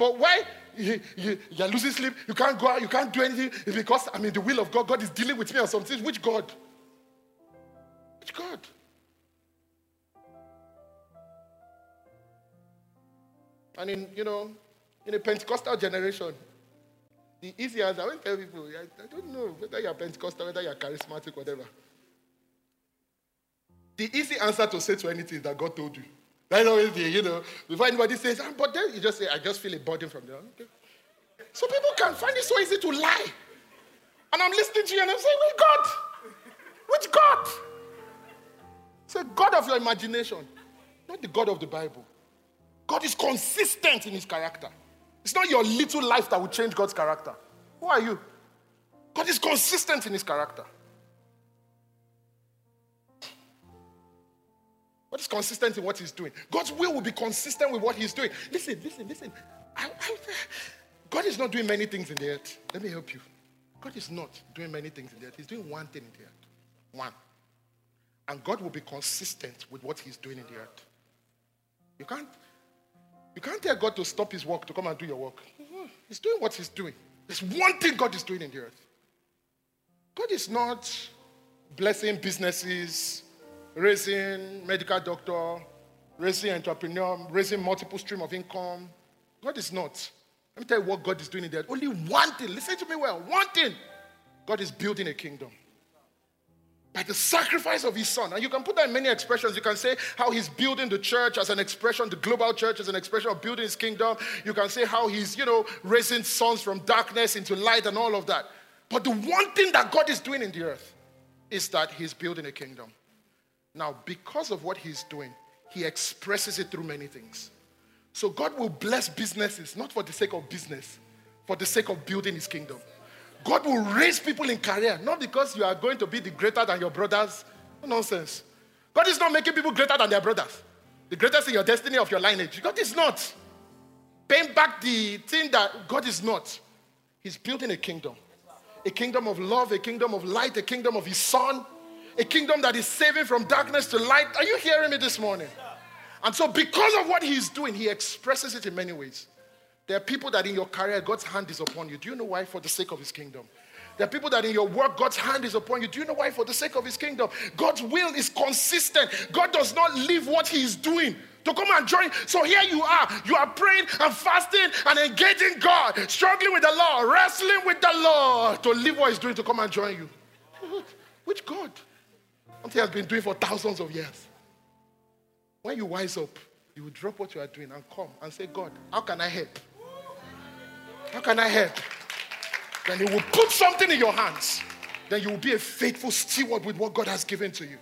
But why you, you, you're losing sleep, you can't go out, you can't do anything, it's because I'm in the will of God. God is dealing with me on something. Which God? Which God? And in, you know, in a Pentecostal generation, the easy answer, I will tell people, I, I don't know whether you're Pentecostal, whether you're charismatic, whatever. The easy answer to say to anything is that God told you. That's always the, you know, before anybody says, ah, but then you just say, I just feel a burden from there. Okay. So people can find it so easy to lie. And I'm listening to you and I'm saying, which God? Which God? Say, God of your imagination, not the God of the Bible. God is consistent in his character. It's not your little life that will change God's character. Who are you? God is consistent in his character. What is consistent in what he's doing? God's will will be consistent with what he's doing. Listen, listen, listen. I, I, God is not doing many things in the earth. Let me help you. God is not doing many things in the earth. He's doing one thing in the earth. One. And God will be consistent with what he's doing in the earth. You can't you can't tell God to stop his work to come and do your work. Mm-hmm. He's doing what he's doing. There's one thing God is doing in the earth. God is not blessing businesses, raising medical doctor, raising entrepreneur, raising multiple stream of income. God is not. Let me tell you what God is doing in there. Only one thing. Listen to me well. One thing. God is building a kingdom by the sacrifice of his son. And you can put that in many expressions. You can say how he's building the church as an expression, the global church as an expression of building his kingdom. You can say how he's, you know, raising sons from darkness into light and all of that. But the one thing that God is doing in the earth is that he's building a kingdom. Now, because of what he's doing, he expresses it through many things. So God will bless businesses, not for the sake of business, for the sake of building his kingdom. God will raise people in career, not because you are going to be the greater than your brothers. nonsense. God is not making people greater than their brothers. The greatest in your destiny of your lineage. God is not. Paying back the thing that God is not. He's building a kingdom. A kingdom of love, a kingdom of light, a kingdom of His Son, a kingdom that is saving from darkness to light. Are you hearing me this morning? And so, because of what He's doing, He expresses it in many ways. There are people that in your career, God's hand is upon you. Do you know why? For the sake of his kingdom. There are people that in your work, God's hand is upon you. Do you know why? For the sake of his kingdom. God's will is consistent. God does not leave what he is doing to come and join. So here you are. You are praying and fasting and engaging God, struggling with the law, wrestling with the law to leave what he's doing to come and join you. Which God? Something has been doing for thousands of years. When you wise up, you will drop what you are doing and come and say, God, how can I help? How can I help? Then He will put something in your hands. Then you will be a faithful steward with what God has given to you.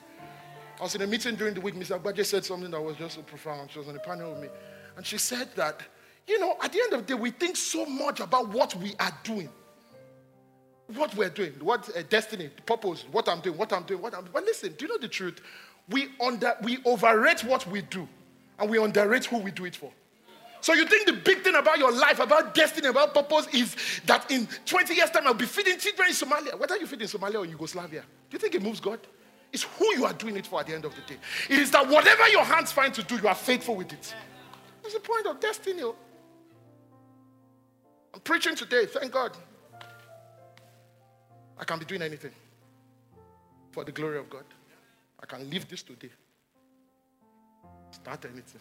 I was in a meeting during the week. Mr. Agbaje said something that was just so profound. She was on a panel with me. And she said that, you know, at the end of the day, we think so much about what we are doing. What we're doing, what uh, destiny, purpose, what I'm doing, what I'm doing, what I'm doing. But listen, do you know the truth? We, under, we overrate what we do and we underrate who we do it for. So you think the big thing about your life, about destiny, about purpose is that in 20 years' time I'll be feeding children in Somalia. Whether you feed in Somalia or Yugoslavia, do you think it moves God? It's who you are doing it for at the end of the day. It is that whatever your hands find to do, you are faithful with it. That's the point of destiny. I'm preaching today, thank God. I can be doing anything for the glory of God. I can leave this today. Start anything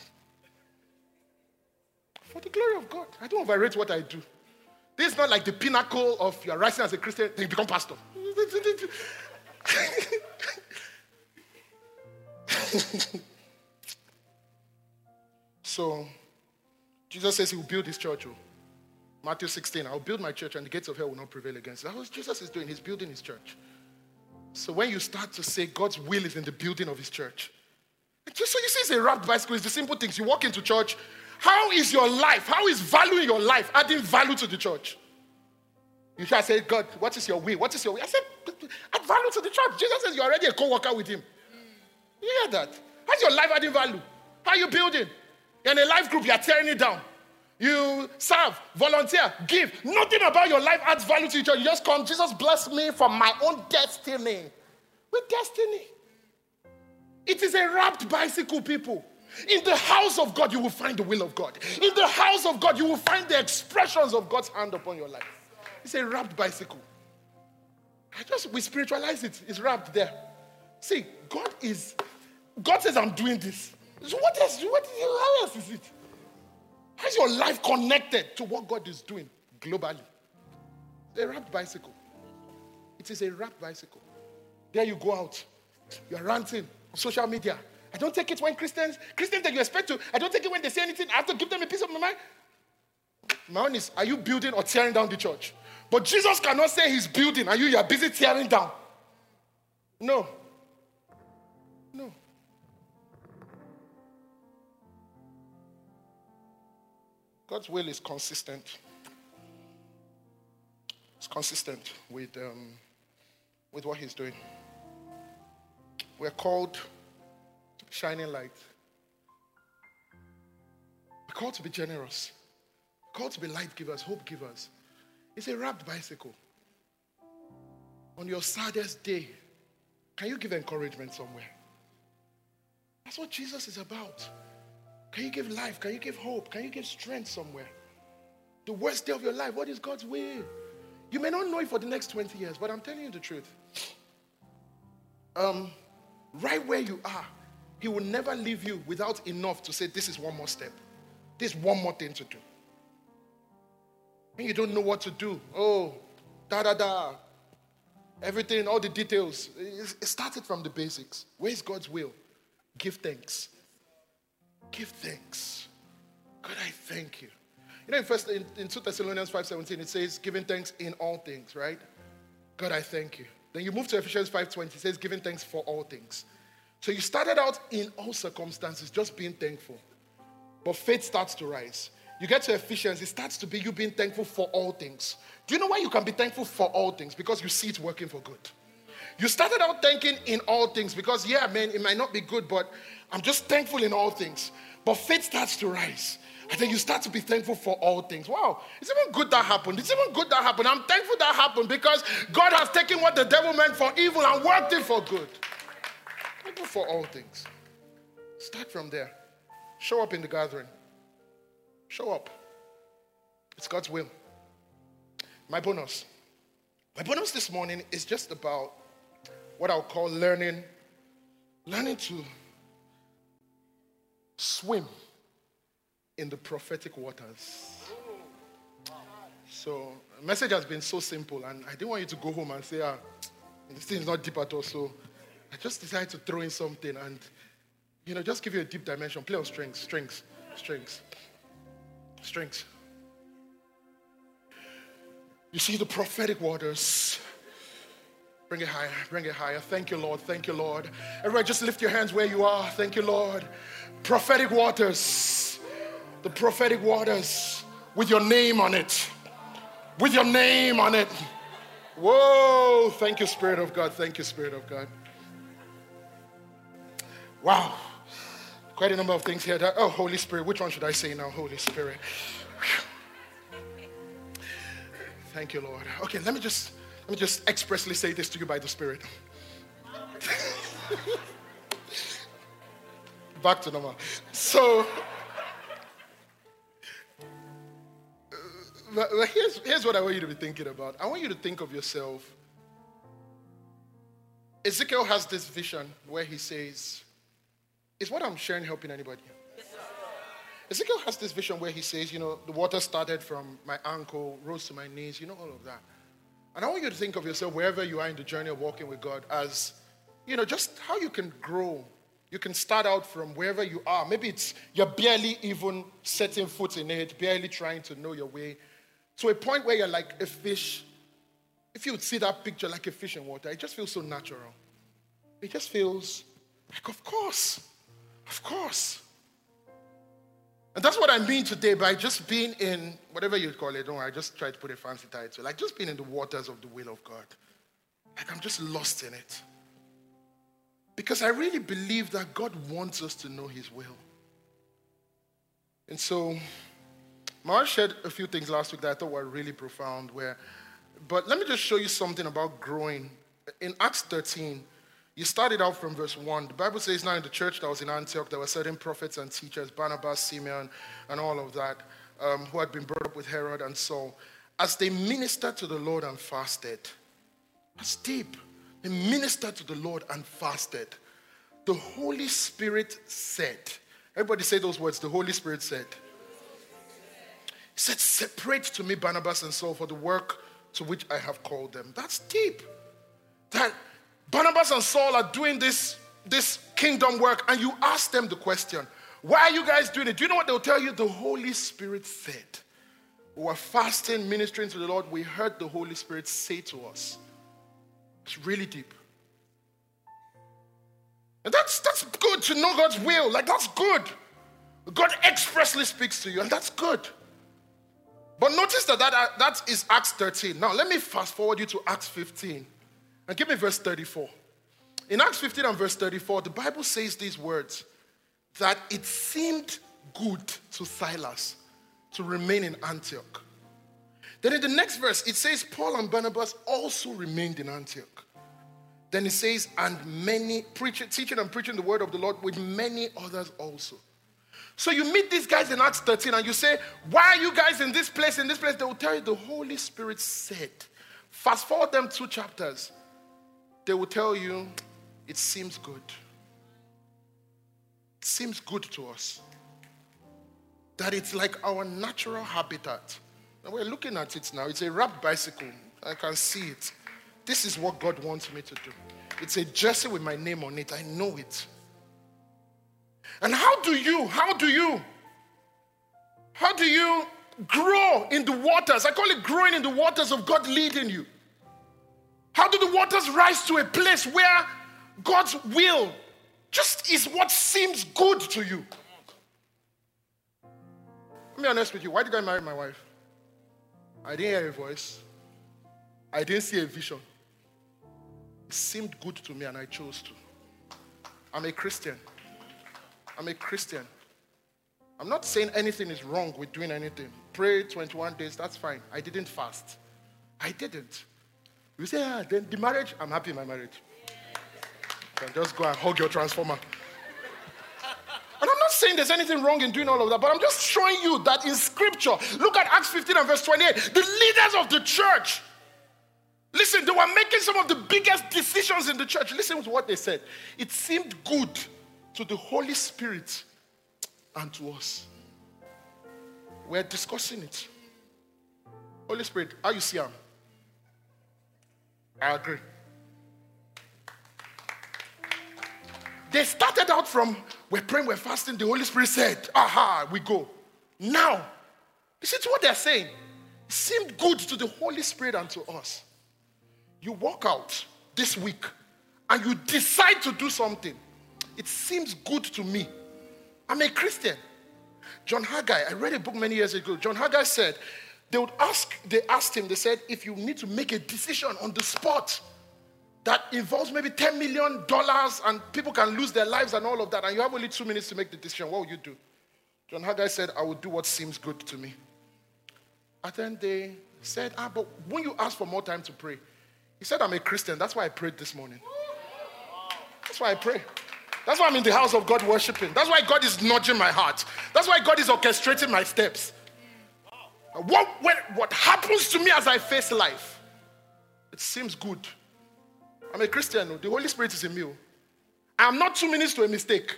for the glory of God. I don't overrate what I do. This is not like the pinnacle of your rising as a Christian, then you become pastor. (laughs) so, Jesus says he will build his church. Oh. Matthew 16, I'll build my church and the gates of hell will not prevail against it. That's what Jesus is doing. He's building his church. So when you start to say God's will is in the building of his church, just so you see, it's a wrapped bicycle. It's the simple things. You walk into church. How is your life? How is valuing your life adding value to the church? You shall say, God, what is your will? What is your will? I said, add value to the church. Jesus says you're already a co-worker with him. You hear that? How's your life adding value? How are you building? You're in a life group, you're tearing it down. You serve, volunteer, give. Nothing about your life adds value to each other. You just come, Jesus bless me for my own destiny. With destiny. It is a wrapped bicycle, people. In the house of God, you will find the will of God. In the house of God, you will find the expressions of God's hand upon your life. It's a wrapped bicycle. I just we spiritualize it. It's wrapped there. See, God is God says I'm doing this. So what else? What, how else is it? How's your life connected to what God is doing globally? A wrapped bicycle. It is a wrapped bicycle. There you go out. You're ranting on social media. I don't take it when Christians, Christians that you expect to, I don't take it when they say anything. I have to give them a piece of my mind. My own is, are you building or tearing down the church? But Jesus cannot say he's building and you, you are busy tearing down. No. God's will is consistent. It's consistent with, um, with what He's doing. We're called shining light. We're called to be generous. We're called to be light givers, hope givers. It's a wrapped bicycle. On your saddest day, can you give encouragement somewhere? That's what Jesus is about. Can you give life? Can you give hope? Can you give strength somewhere? The worst day of your life, what is God's will? You may not know it for the next 20 years, but I'm telling you the truth. Um, right where you are, He will never leave you without enough to say, This is one more step. This is one more thing to do. And you don't know what to do. Oh, da da da. Everything, all the details. It started from the basics. Where's God's will? Give thanks. Give thanks. God, I thank you. You know, in first in, in 2 Thessalonians 5:17, it says, giving thanks in all things, right? God, I thank you. Then you move to Ephesians 5:20, it says, giving thanks for all things. So you started out in all circumstances, just being thankful. But faith starts to rise. You get to Ephesians, it starts to be you being thankful for all things. Do you know why you can be thankful for all things? Because you see it working for good. You started out thanking in all things because, yeah, man, it might not be good, but I'm just thankful in all things. But faith starts to rise. And then you start to be thankful for all things. Wow, it's even good that happened. It's even good that happened. I'm thankful that happened because God has taken what the devil meant for evil and worked it for good. Thankful for all things. Start from there. Show up in the gathering. Show up. It's God's will. My bonus. My bonus this morning is just about what I'll call learning, learning to swim in the prophetic waters. So, message has been so simple, and I didn't want you to go home and say, ah, this thing is not deep at all. So, I just decided to throw in something and, you know, just give you a deep dimension. Play on strings, strings, strings, strings. You see the prophetic waters Bring it higher, bring it higher. Thank you, Lord. Thank you, Lord. Everybody, just lift your hands where you are. Thank you, Lord. Prophetic waters, the prophetic waters with your name on it. With your name on it. Whoa. Thank you, Spirit of God. Thank you, Spirit of God. Wow. Quite a number of things here. That, oh, Holy Spirit. Which one should I say now? Holy Spirit. Thank you, Lord. Okay, let me just let me just expressly say this to you by the Spirit. (laughs) Back to normal. So, uh, here's, here's what I want you to be thinking about. I want you to think of yourself. Ezekiel has this vision where he says, Is what I'm sharing helping anybody? Ezekiel has this vision where he says, You know, the water started from my ankle, rose to my knees, you know, all of that. And I want you to think of yourself wherever you are in the journey of walking with God as, you know, just how you can grow. You can start out from wherever you are. Maybe it's you're barely even setting foot in it, barely trying to know your way to a point where you're like a fish. If you would see that picture like a fish in water, it just feels so natural. It just feels like, of course, of course. And that's what I mean today by just being in whatever you call it. Don't worry, I just try to put a fancy title. Like just being in the waters of the will of God. Like I'm just lost in it. Because I really believe that God wants us to know His will. And so, Mar shared a few things last week that I thought were really profound. Where, but let me just show you something about growing. In Acts 13, you started out from verse 1. The Bible says now in the church that was in Antioch, there were certain prophets and teachers, Barnabas, Simeon, and all of that, um, who had been brought up with Herod and Saul. As they ministered to the Lord and fasted, that's deep. They ministered to the Lord and fasted. The Holy Spirit said, Everybody say those words. The Holy Spirit said, He said, Separate to me Barnabas and Saul for the work to which I have called them. That's deep. That Barnabas and Saul are doing this, this kingdom work, and you ask them the question, Why are you guys doing it? Do you know what they'll tell you? The Holy Spirit said. We were fasting, ministering to the Lord. We heard the Holy Spirit say to us. It's really deep. And that's, that's good to know God's will. Like, that's good. God expressly speaks to you, and that's good. But notice that, that that is Acts 13. Now, let me fast forward you to Acts 15. And give me verse 34. In Acts 15 and verse 34, the Bible says these words that it seemed good to Silas to remain in Antioch. Then in the next verse, it says Paul and Barnabas also remained in Antioch. Then it says, and many preaching, teaching and preaching the word of the Lord with many others also. So you meet these guys in Acts 13 and you say, Why are you guys in this place, in this place? They will tell you the Holy Spirit said. Fast forward them two chapters they will tell you it seems good. It seems good to us. That it's like our natural habitat. And we're looking at it now. It's a wrapped bicycle. I can see it. This is what God wants me to do. It's a jersey with my name on it. I know it. And how do you, how do you, how do you grow in the waters? I call it growing in the waters of God leading you. How do the waters rise to a place where God's will just is what seems good to you? Let me be honest with you. Why did I marry my wife? I didn't hear a voice. I didn't see a vision. It seemed good to me and I chose to. I'm a Christian. I'm a Christian. I'm not saying anything is wrong with doing anything. Pray 21 days, that's fine. I didn't fast. I didn't. You say, ah, then the marriage, I'm happy in my marriage. Can just go and hug your transformer. And I'm not saying there's anything wrong in doing all of that, but I'm just showing you that in scripture, look at Acts 15 and verse 28, the leaders of the church, listen, they were making some of the biggest decisions in the church. Listen to what they said. It seemed good to the Holy Spirit and to us. We're discussing it. Holy Spirit, how you see him? I agree. They started out from we're praying, we're fasting. The Holy Spirit said, Aha, we go. Now, listen to what they're saying. It seemed good to the Holy Spirit and to us. You walk out this week and you decide to do something. It seems good to me. I'm a Christian. John Haggai, I read a book many years ago. John Haggai said, they would ask, they asked him, they said, if you need to make a decision on the spot that involves maybe $10 million and people can lose their lives and all of that, and you have only two minutes to make the decision, what would you do? John Haggai said, I will do what seems good to me. And then they said, Ah, but when you ask for more time to pray, he said, I'm a Christian. That's why I prayed this morning. That's why I pray. That's why I'm in the house of God worshiping. That's why God is nudging my heart. That's why God is orchestrating my steps. What, what, what happens to me as I face life, it seems good. I'm a Christian. The Holy Spirit is in me. I'm not two minutes to a mistake.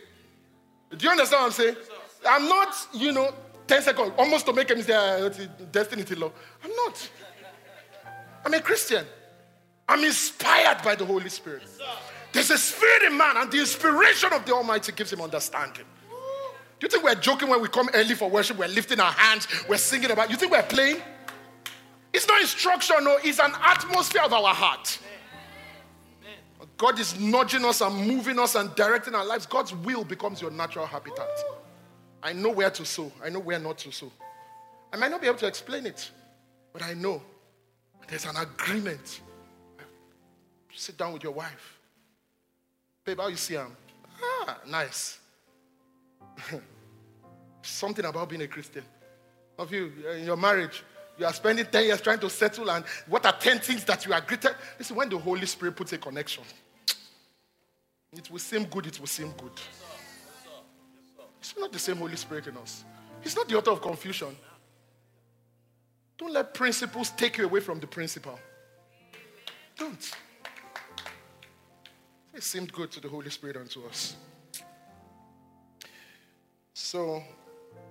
Do you understand what I'm saying? I'm not, you know, 10 seconds, almost to make a mistake, uh, destiny law. I'm not. I'm a Christian. I'm inspired by the Holy Spirit. There's a spirit in man, and the inspiration of the Almighty gives him understanding. Do you think we're joking when we come early for worship? We're lifting our hands, we're singing about. You think we're playing? It's not instruction, no, it's an atmosphere of our heart. God is nudging us and moving us and directing our lives. God's will becomes your natural habitat. I know where to sow, I know where not to sow. I might not be able to explain it, but I know there's an agreement. Sit down with your wife. Babe, how you see him? Ah, nice. (coughs) Something about being a Christian. Of you, uh, in your marriage, you are spending 10 years trying to settle, and what are 10 things that you agreed to? Listen, when the Holy Spirit puts a connection, it will seem good, it will seem good. It's not the same Holy Spirit in us. He's not the author of confusion. Don't let principles take you away from the principle. Don't. It seemed good to the Holy Spirit and to us. So,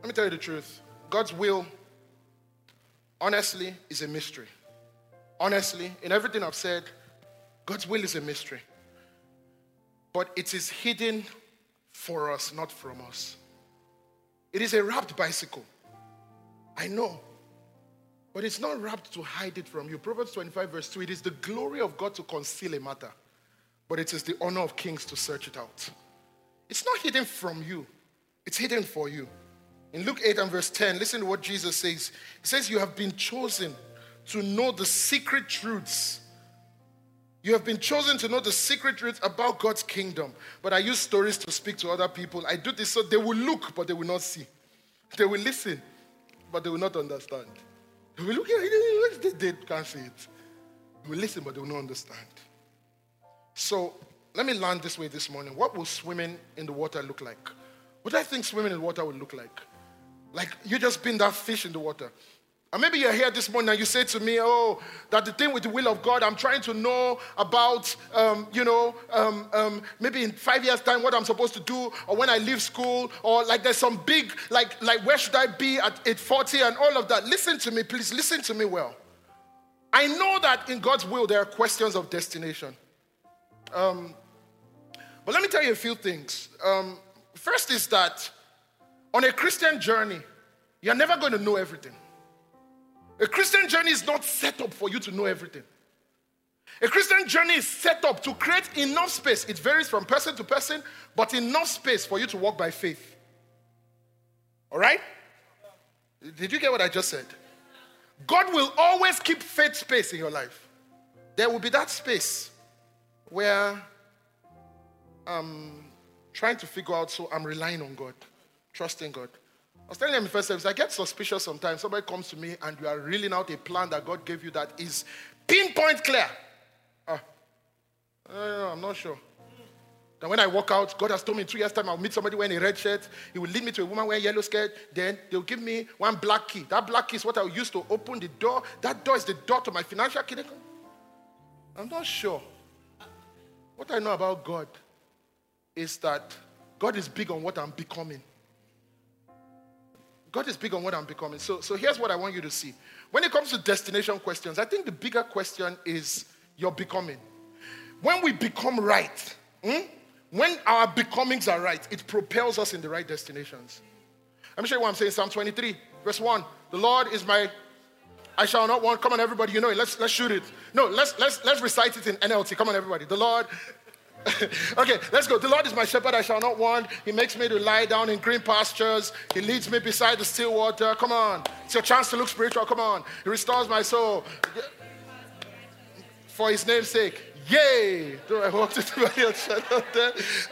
let me tell you the truth. God's will, honestly, is a mystery. Honestly, in everything I've said, God's will is a mystery. But it is hidden for us, not from us. It is a wrapped bicycle. I know. But it's not wrapped to hide it from you. Proverbs 25, verse 2 it is the glory of God to conceal a matter, but it is the honor of kings to search it out. It's not hidden from you, it's hidden for you. In Luke 8 and verse 10, listen to what Jesus says. He says, You have been chosen to know the secret truths. You have been chosen to know the secret truths about God's kingdom. But I use stories to speak to other people. I do this so they will look, but they will not see. They will listen, but they will not understand. They will look at it, they can't see it. They will listen, but they will not understand. So let me land this way this morning. What will swimming in the water look like? What do I think swimming in water will look like? Like you just been that fish in the water. And maybe you're here this morning and you say to me, oh, that the thing with the will of God, I'm trying to know about, um, you know, um, um, maybe in five years' time what I'm supposed to do, or when I leave school, or like there's some big, like, like where should I be at 840 and all of that. Listen to me, please, listen to me well. I know that in God's will there are questions of destination. Um, but let me tell you a few things. Um, first is that on a Christian journey, you're never going to know everything. A Christian journey is not set up for you to know everything. A Christian journey is set up to create enough space. It varies from person to person, but enough space for you to walk by faith. All right? Did you get what I just said? God will always keep faith space in your life. There will be that space where I'm trying to figure out, so I'm relying on God, trusting God. I was telling in first service, I get suspicious sometimes. Somebody comes to me and you are reeling out a plan that God gave you that is pinpoint clear. Uh, uh, I'm not sure. Then when I walk out, God has told me in three years' time I'll meet somebody wearing a red shirt. He will lead me to a woman wearing a yellow skirt. Then they'll give me one black key. That black key is what I'll use to open the door. That door is the door to my financial kingdom. I'm not sure. What I know about God is that God is big on what I'm becoming. God is big on what I'm becoming. So, so here's what I want you to see. When it comes to destination questions, I think the bigger question is your becoming. When we become right, hmm, when our becomings are right, it propels us in the right destinations. Let me show you what I'm saying. Psalm 23, verse 1. The Lord is my I shall not want. Come on, everybody, you know it. Let's let's shoot it. No, let's let's let's recite it in NLT. Come on, everybody. The Lord (laughs) okay, let's go. The Lord is my shepherd, I shall not want. He makes me to lie down in green pastures. He leads me beside the still water. Come on. It's your chance to look spiritual. Come on. He restores my soul. For his name's sake. Yay! though I walk (laughs) valley of shadow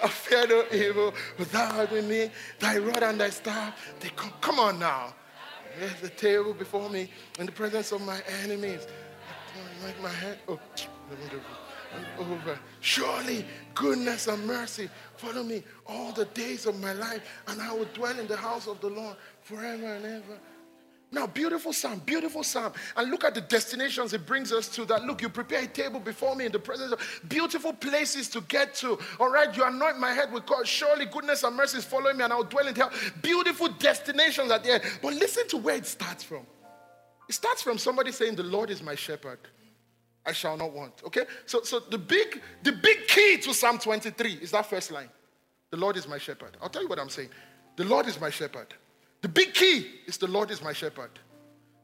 I fear no evil. But thou art with me, thy rod and thy staff, they come. Come on now. There's the table before me in the presence of my enemies. I make my head. Oh, (tsk) over. Surely goodness and mercy follow me all the days of my life, and I will dwell in the house of the Lord forever and ever. Now, beautiful psalm, beautiful psalm. And look at the destinations it brings us to that. Look, you prepare a table before me in the presence of beautiful places to get to. All right, you anoint my head with God. Surely goodness and mercy is following me, and I will dwell in hell. Beautiful destinations at the end. But listen to where it starts from. It starts from somebody saying, The Lord is my shepherd. I shall not want. Okay? So, so the big, the big key to Psalm 23 is that first line. The Lord is my shepherd. I'll tell you what I'm saying. The Lord is my shepherd. The big key is the Lord is my shepherd.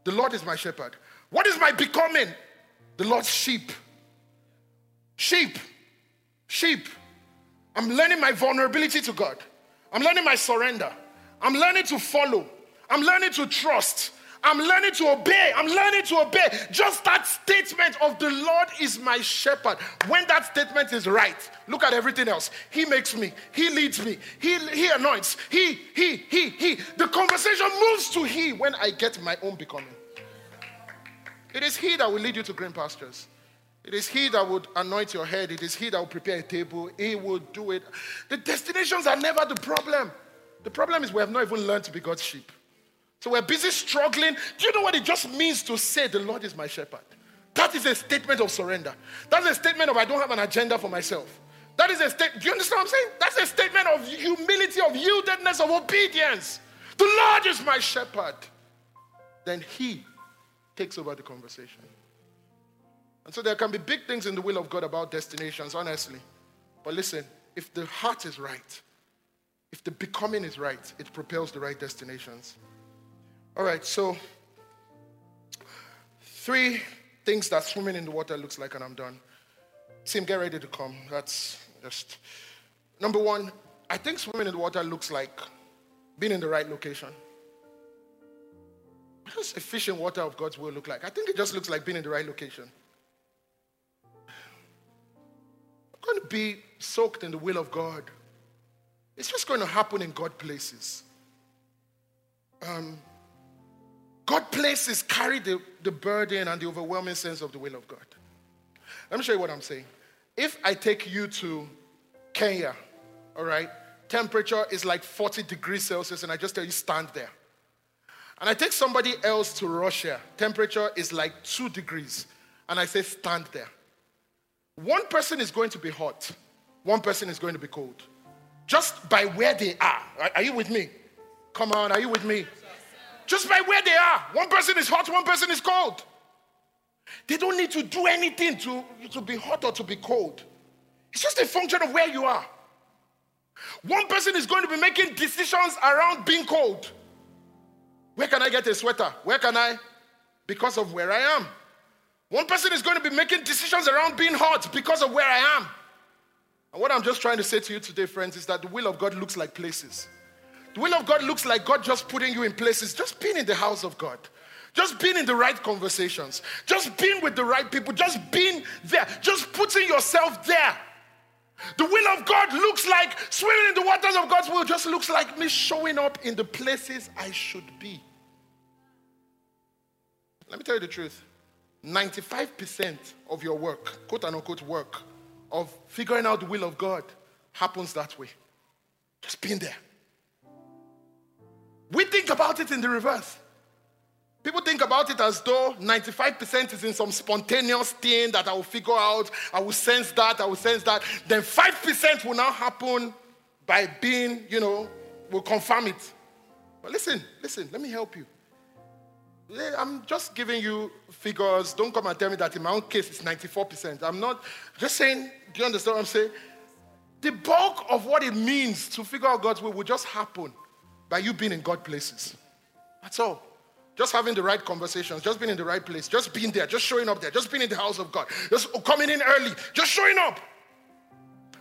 The Lord is my shepherd. What is my becoming? The Lord's sheep. Sheep. Sheep. I'm learning my vulnerability to God. I'm learning my surrender. I'm learning to follow. I'm learning to trust. I'm learning to obey. I'm learning to obey. Just that statement of the Lord is my shepherd. When that statement is right, look at everything else. He makes me, He leads me, He, he anoints, He, He, He, He. The conversation moves to He when I get my own becoming. It is He that will lead you to green pastures. It is He that would anoint your head. It is He that will prepare a table. He will do it. The destinations are never the problem. The problem is we have not even learned to be God's sheep. So we're busy struggling. Do you know what it just means to say, The Lord is my shepherd? That is a statement of surrender. That's a statement of I don't have an agenda for myself. That is a statement. Do you understand what I'm saying? That's a statement of humility, of yieldedness, of obedience. The Lord is my shepherd. Then He takes over the conversation. And so there can be big things in the will of God about destinations, honestly. But listen, if the heart is right, if the becoming is right, it propels the right destinations. All right, so three things that swimming in the water looks like, and I'm done. Tim, get ready to come. That's just number one. I think swimming in the water looks like being in the right location. What does in water of God's will look like? I think it just looks like being in the right location. I'm going to be soaked in the will of God. It's just going to happen in God places. Um, God places carry the, the burden and the overwhelming sense of the will of God. Let me show you what I'm saying. If I take you to Kenya, all right, temperature is like 40 degrees Celsius, and I just tell you stand there. And I take somebody else to Russia, temperature is like 2 degrees, and I say stand there. One person is going to be hot, one person is going to be cold. Just by where they are. Are you with me? Come on, are you with me? Just by where they are. One person is hot, one person is cold. They don't need to do anything to, to be hot or to be cold. It's just a function of where you are. One person is going to be making decisions around being cold. Where can I get a sweater? Where can I? Because of where I am. One person is going to be making decisions around being hot because of where I am. And what I'm just trying to say to you today, friends, is that the will of God looks like places. The will of God looks like God just putting you in places, just being in the house of God. Just being in the right conversations, just being with the right people, just being there, just putting yourself there. The will of God looks like swimming in the waters of God's will, just looks like me showing up in the places I should be. Let me tell you the truth 95% of your work, quote unquote work, of figuring out the will of God happens that way. Just being there. We think about it in the reverse. People think about it as though 95% is in some spontaneous thing that I will figure out, I will sense that, I will sense that. Then 5% will now happen by being, you know, will confirm it. But listen, listen, let me help you. I'm just giving you figures. Don't come and tell me that in my own case it's 94%. I'm not just saying, do you understand what I'm saying? The bulk of what it means to figure out God's will will just happen by you being in God places. That's all. Just having the right conversations, just being in the right place, just being there, just showing up there, just being in the house of God, just coming in early, just showing up.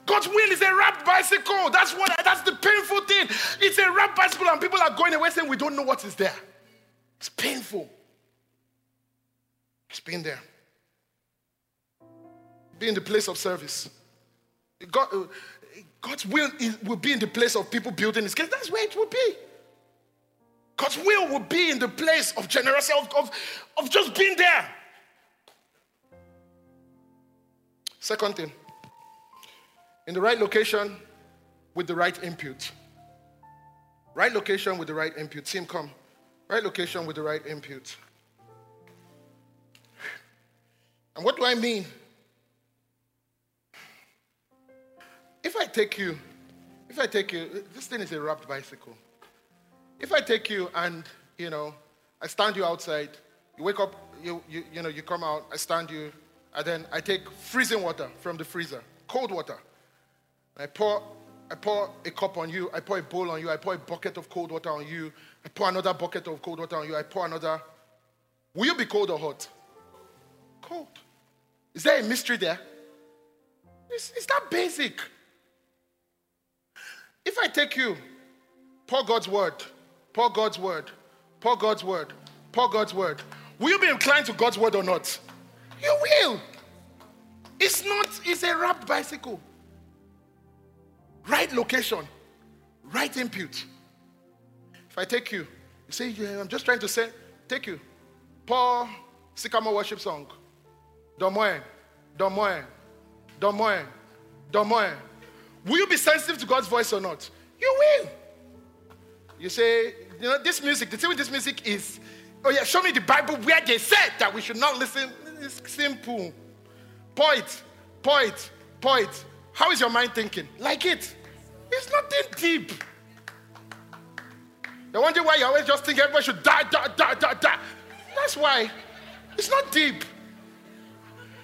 God's will is a wrapped bicycle. That's what that's the painful thing. It's a wrapped bicycle, and people are going away saying we don't know what is there. It's painful. It's being there. Be in the place of service. God, God's will is, will be in the place of people building his kingdom. That's where it will be. God's will will be in the place of generosity, of, of, of just being there. Second thing, in the right location with the right input. Right location with the right input. Team, come. Right location with the right input. And what do I mean? If I take you, if I take you, this thing is a wrapped bicycle. If I take you and, you know, I stand you outside, you wake up, you, you, you know, you come out, I stand you, and then I take freezing water from the freezer, cold water. I pour, I pour a cup on you, I pour a bowl on you, I pour a bucket of cold water on you, I pour another bucket of cold water on you, I pour another. Will you be cold or hot? cold. Is there a mystery there? It's, it's that basic. If I take you, pour God's word, pour God's word, pour God's word, pour God's word, will you be inclined to God's word or not? You will. It's not, it's a wrapped bicycle. Right location, right input. If I take you, you say, yeah, I'm just trying to say, take you. Pour Sycamore worship song. Domoen, Domoen, Domoen, Domoen. Will you be sensitive to God's voice or not? You will. You say, you know, this music, the thing with this music is, oh yeah, show me the Bible where they said that we should not listen. It's simple. Point, point, point. How is your mind thinking? Like it. It's nothing deep. You wonder why you always just think everybody should die, die, die, die, die. That's why. It's not deep.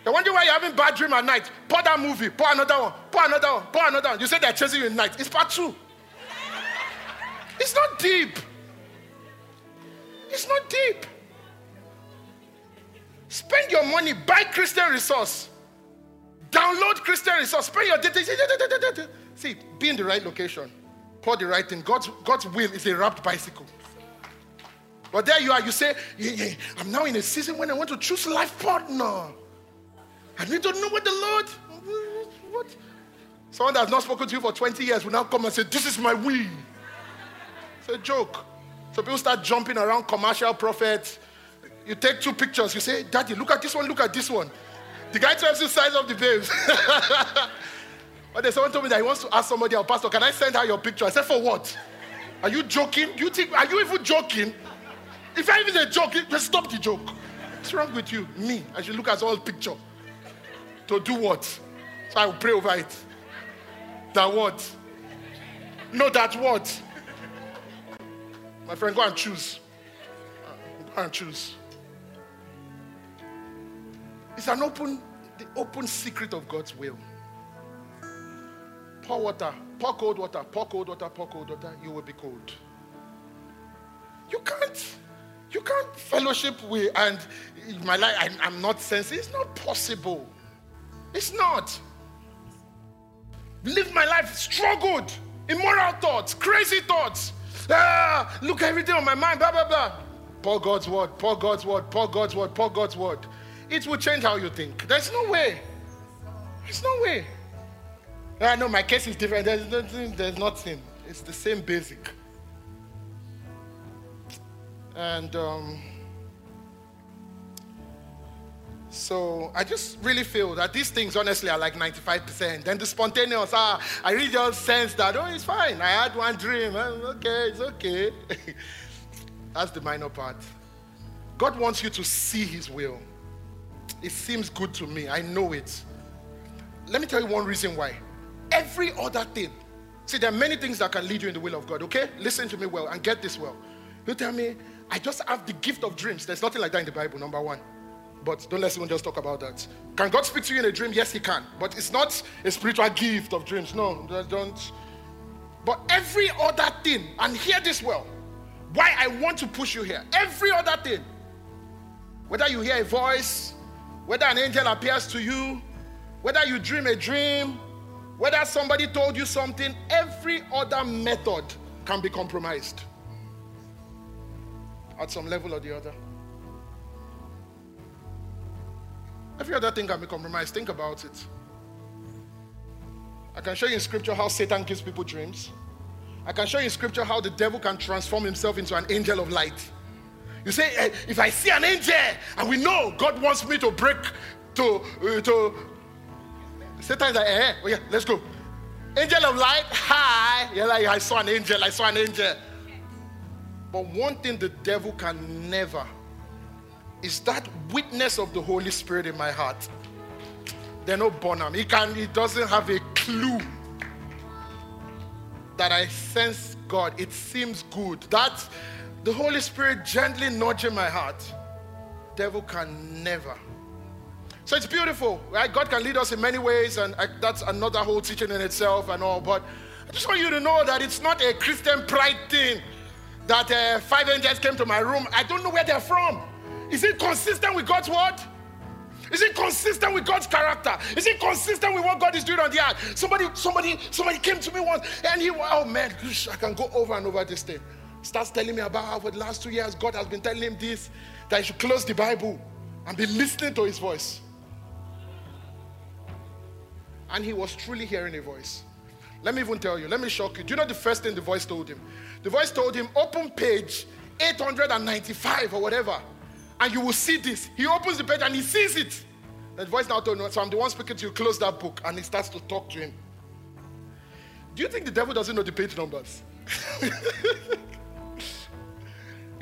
You wonder why you're having bad dream at night. Pour that movie, pour another one, pour another one, pour another one. You say they're chasing you at night. It's part two. It's not deep. It's not deep. Spend your money, buy Christian resource. Download Christian resource. Spend your data. See, be in the right location. Pour the right thing. God's, God's will is a wrapped bicycle. But there you are, you say, yeah, yeah, I'm now in a season when I want to choose life partner. And you don't know what the Lord, what? Someone that has not spoken to you for 20 years will now come and say, This is my will. It's a joke. So people start jumping around commercial prophets. You take two pictures, you say, Daddy, look at this one, look at this one. The guy tells you size of the babes. (laughs) but then someone told me that he wants to ask somebody, our pastor, can I send her your picture? I said, For what? Are you joking? Do You think, are you even joking? If I even a joke, just stop the joke. What's wrong with you? Me. I should look at all picture. To do what? So I will pray over it. That what? No, that what? My friend, go and choose. Uh, go and choose. It's an open, the open secret of God's will. Pour water, pour cold water, pour cold water, pour cold water, you will be cold. You can't, you can't fellowship with and my life, I'm, I'm not sensitive. It's not possible. It's not. Live my life struggled, immoral thoughts, crazy thoughts. Ah, look everything on my mind, blah, blah, blah. Pour God's word, pour God's word, pour God's word, pour God's word. It will change how you think. There's no way. There's no way. I know my case is different. There's nothing, there's nothing. It's the same basic. And um, so I just really feel that these things, honestly, are like 95%. Then the spontaneous, ah, I really just sense that, oh, it's fine. I had one dream. Okay, it's okay. (laughs) That's the minor part. God wants you to see His will. It seems good to me. I know it. Let me tell you one reason why. Every other thing. See, there are many things that can lead you in the will of God, okay? Listen to me well and get this well. You tell me, I just have the gift of dreams. There's nothing like that in the Bible, number one. But don't let someone just talk about that. Can God speak to you in a dream? Yes, He can. But it's not a spiritual gift of dreams. No, don't. But every other thing, and hear this well, why I want to push you here. Every other thing, whether you hear a voice, whether an angel appears to you, whether you dream a dream, whether somebody told you something, every other method can be compromised at some level or the other. Every other thing can be compromised. Think about it. I can show you in scripture how Satan gives people dreams. I can show you in scripture how the devil can transform himself into an angel of light. You say, hey, if I see an angel and we know God wants me to break to uh, to Satan is like, hey, oh yeah, let's go. Angel of light, hi. Yeah, like I saw an angel, I saw an angel. But one thing the devil can never is that witness of the Holy Spirit in my heart. They're not Bonham. He can he doesn't have a clue that I sense God. It seems good. That the Holy Spirit gently nudging my heart. Devil can never. So it's beautiful, right? God can lead us in many ways, and I, that's another whole teaching in itself and all. But I just want you to know that it's not a Christian pride thing that uh, five angels came to my room. I don't know where they're from. Is it consistent with God's word? Is it consistent with God's character? Is it consistent with what God is doing on the earth? Somebody, somebody, somebody came to me once and he, oh man, I can go over and over this thing. Starts telling me about how for the last two years God has been telling him this, that he should close the Bible and be listening to his voice. And he was truly hearing a voice. Let me even tell you, let me shock you. Do you know the first thing the voice told him? The voice told him, open page 895 or whatever and you will see this. He opens the page and he sees it. The voice now told him, So I'm the one speaking to you, close that book. And he starts to talk to him. Do you think the devil doesn't know the page numbers? (laughs) you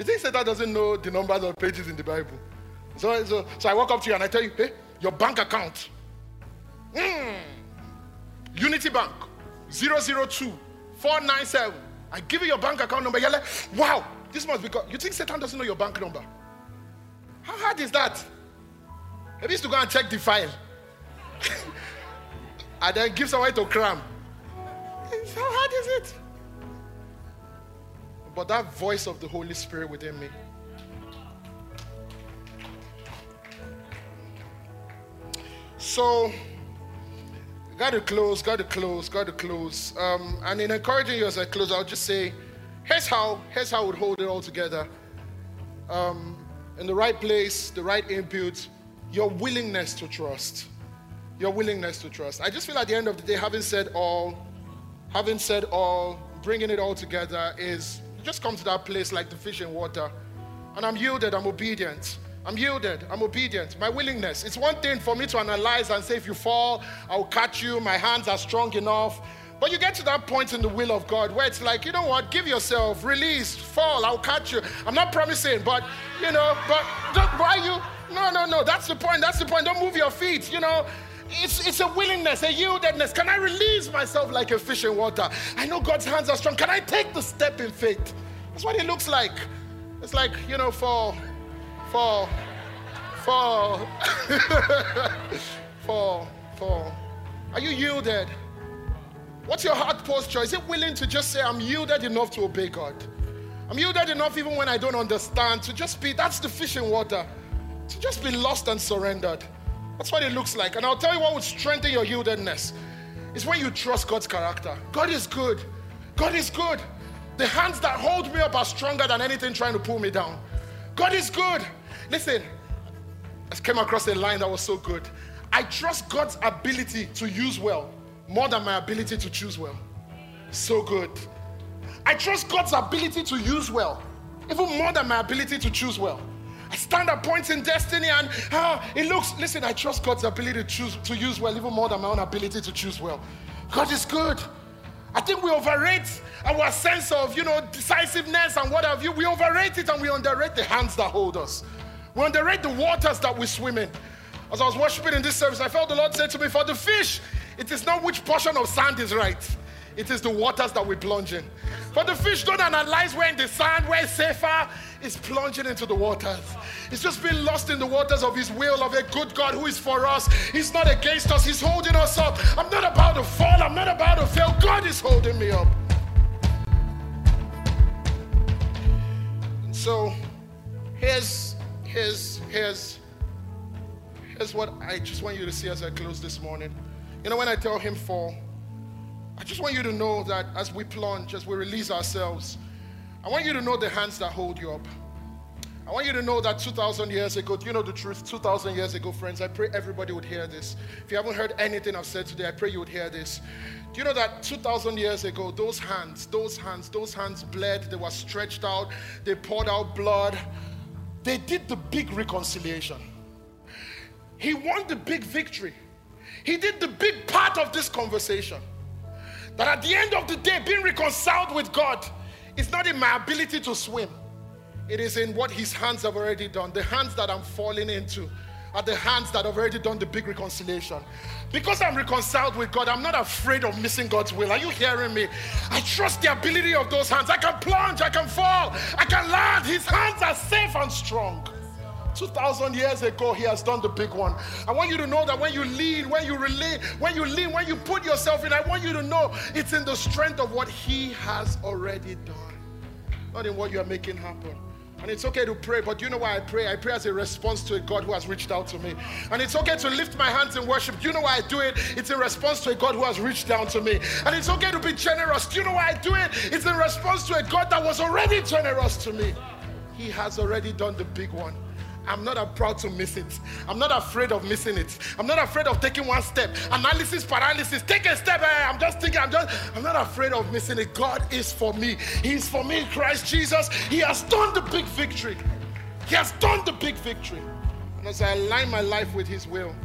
think Satan doesn't know the numbers of pages in the Bible? So, so, so I walk up to you and I tell you, hey, your bank account. Mm. Unity Bank 002 497. I give you your bank account number. You're like, wow, this must be God. You think Satan doesn't know your bank number? How hard is that? Maybe used to go and check the file. (laughs) and then give someone to cram. How hard is it? But that voice of the Holy Spirit within me. So, got to close, got to close, got to close. Um, and in encouraging you as I close, I'll just say, here's how, here's how we'd hold it all together. Um, in the right place, the right input, your willingness to trust. Your willingness to trust. I just feel at the end of the day, having said all, having said all, bringing it all together is just come to that place like the fish in water. And I'm yielded, I'm obedient. I'm yielded, I'm obedient. My willingness. It's one thing for me to analyze and say, if you fall, I'll catch you. My hands are strong enough. But you get to that point in the will of God where it's like, you know what, give yourself, release, fall, I'll catch you. I'm not promising, but, you know, but why you? No, no, no, that's the point, that's the point. Don't move your feet, you know. It's, it's a willingness, a yieldedness. Can I release myself like a fish in water? I know God's hands are strong. Can I take the step in faith? That's what it looks like. It's like, you know, fall, fall, fall, fall, fall. Are you yielded? What's your heart posture? Is it willing to just say, I'm yielded enough to obey God? I'm yielded enough even when I don't understand to just be, that's the fish in water, to just be lost and surrendered. That's what it looks like. And I'll tell you what would strengthen your yieldedness is when you trust God's character. God is good. God is good. The hands that hold me up are stronger than anything trying to pull me down. God is good. Listen, I came across a line that was so good. I trust God's ability to use well more than my ability to choose well. So good. I trust God's ability to use well, even more than my ability to choose well. I stand at points in destiny and ah, it looks, listen, I trust God's ability to choose to use well, even more than my own ability to choose well. God is good. I think we overrate our sense of, you know, decisiveness and what have you. We overrate it and we underrate the hands that hold us. We underrate the waters that we swim in. As I was worshiping in this service, I felt the Lord say to me, For the fish, it is not which portion of sand is right. It is the waters that we plunge in. For the fish don't analyze where in the sand, where it's safer, is plunging into the waters. It's just been lost in the waters of His will, of a good God who is for us. He's not against us, He's holding us up. I'm not about to fall, I'm not about to fail. God is holding me up. And so, here's, here's, here's, here's what I just want you to see as I close this morning. You know, when I tell him fall, I just want you to know that as we plunge, as we release ourselves, I want you to know the hands that hold you up. I want you to know that 2,000 years ago, do you know the truth? 2,000 years ago, friends, I pray everybody would hear this. If you haven't heard anything I've said today, I pray you would hear this. Do you know that 2,000 years ago, those hands, those hands, those hands bled, they were stretched out, they poured out blood, they did the big reconciliation. He won the big victory. He did the big part of this conversation. That at the end of the day, being reconciled with God is not in my ability to swim, it is in what His hands have already done. The hands that I'm falling into are the hands that have already done the big reconciliation. Because I'm reconciled with God, I'm not afraid of missing God's will. Are you hearing me? I trust the ability of those hands. I can plunge, I can fall, I can land. His hands are safe and strong. 2,000 years ago, he has done the big one. I want you to know that when you lean, when you relate, when you lean, when you put yourself in, I want you to know it's in the strength of what he has already done, not in what you are making happen. And it's okay to pray, but you know why I pray? I pray as a response to a God who has reached out to me. And it's okay to lift my hands in worship. Do you know why I do it? It's in response to a God who has reached down to me. And it's okay to be generous. Do you know why I do it? It's in response to a God that was already generous to me. He has already done the big one. I'm not proud to miss it. I'm not afraid of missing it. I'm not afraid of taking one step. Analysis, paralysis. Take a step. Eh? I'm just thinking, I'm just, I'm not afraid of missing it. God is for me. He's for me, Christ Jesus. He has done the big victory. He has done the big victory. And as I align my life with His will,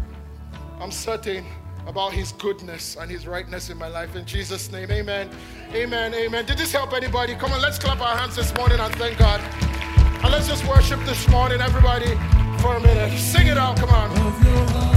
I'm certain about His goodness and His rightness in my life. In Jesus' name, amen. Amen. Amen. Did this help anybody? Come on, let's clap our hands this morning and thank God. And let's just worship this morning, everybody, for a minute. Sing it out, come on.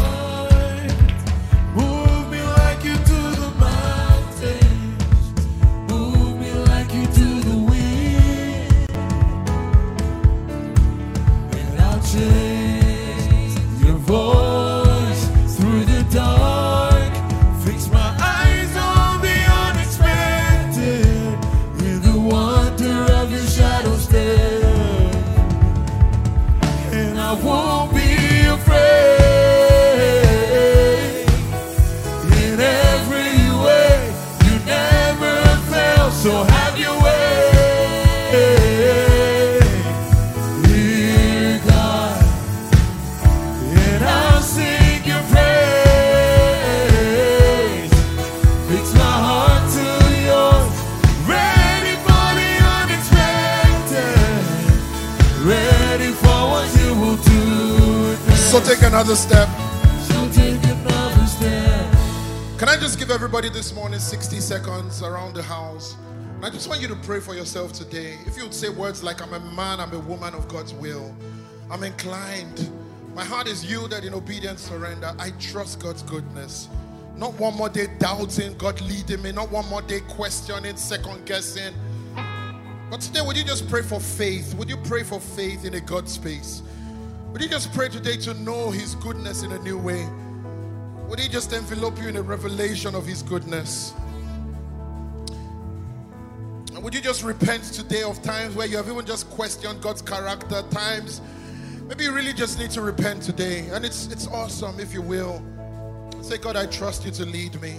Another step. Can I just give everybody this morning 60 seconds around the house? And I just want you to pray for yourself today. If you would say words like, I'm a man, I'm a woman of God's will, I'm inclined. My heart is yielded in obedience, surrender. I trust God's goodness. Not one more day doubting, God leading me. Not one more day questioning, second guessing. But today, would you just pray for faith? Would you pray for faith in a God space? Would you just pray today to know His goodness in a new way? Would He just envelop you in a revelation of His goodness? And would you just repent today of times where you have even just questioned God's character? Times maybe you really just need to repent today. And it's it's awesome if you will. Say, God, I trust you to lead me.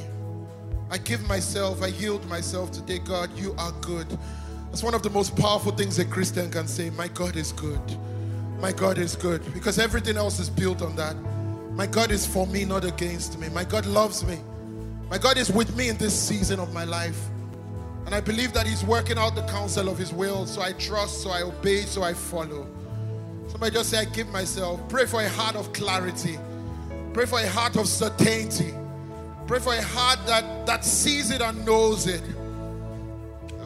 I give myself, I yield myself today. God, you are good. That's one of the most powerful things a Christian can say. My God is good. My God is good because everything else is built on that. My God is for me, not against me. My God loves me. My God is with me in this season of my life. And I believe that He's working out the counsel of His will. So I trust, so I obey, so I follow. Somebody just say, I give myself. Pray for a heart of clarity. Pray for a heart of certainty. Pray for a heart that, that sees it and knows it.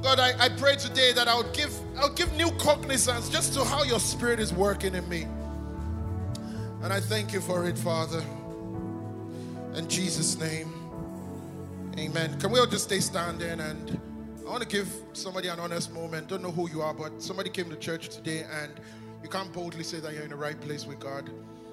God, I, I pray today that I would give I would give new cognizance just to how your spirit is working in me. And I thank you for it, Father. In Jesus' name. Amen. Can we all just stay standing and I want to give somebody an honest moment. Don't know who you are, but somebody came to church today and you can't boldly say that you're in the right place with God.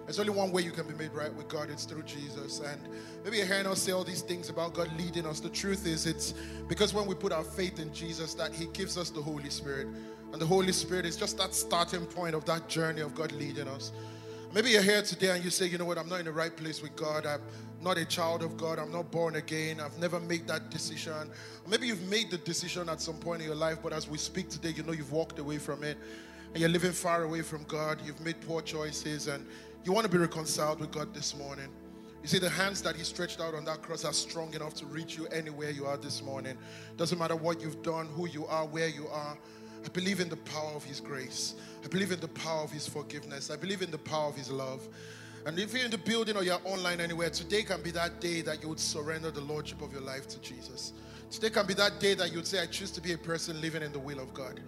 There's only one way you can be made right with God, it's through Jesus. And maybe you're hearing us say all these things about God leading us. The truth is, it's because when we put our faith in Jesus, that He gives us the Holy Spirit. And the Holy Spirit is just that starting point of that journey of God leading us. Maybe you're here today and you say, you know what, I'm not in the right place with God. I'm not a child of God. I'm not born again. I've never made that decision. Maybe you've made the decision at some point in your life, but as we speak today, you know you've walked away from it and you're living far away from God. You've made poor choices and you want to be reconciled with God this morning. You see, the hands that He stretched out on that cross are strong enough to reach you anywhere you are this morning. Doesn't matter what you've done, who you are, where you are. I believe in the power of His grace. I believe in the power of His forgiveness. I believe in the power of His love. And if you're in the building or you're online anywhere, today can be that day that you would surrender the Lordship of your life to Jesus. Today can be that day that you would say, I choose to be a person living in the will of God.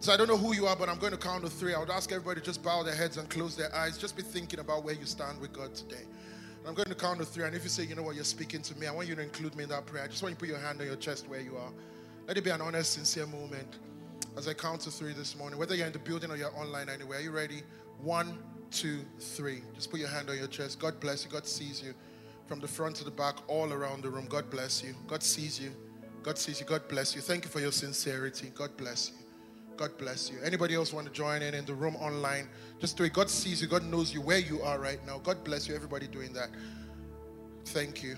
So I don't know who you are, but I'm going to count to three. I would ask everybody to just bow their heads and close their eyes. Just be thinking about where you stand with God today. And I'm going to count to three. And if you say, you know what, you're speaking to me, I want you to include me in that prayer. I just want you to put your hand on your chest where you are. Let it be an honest, sincere moment as I count to three this morning. Whether you're in the building or you're online anywhere, are you ready? One, two, three. Just put your hand on your chest. God bless you. God sees you from the front to the back, all around the room. God bless you. God sees you. God sees you. God bless you. Thank you for your sincerity. God bless you. God bless you. Anybody else want to join in in the room online? Just do it. God sees you. God knows you where you are right now. God bless you. Everybody doing that. Thank you.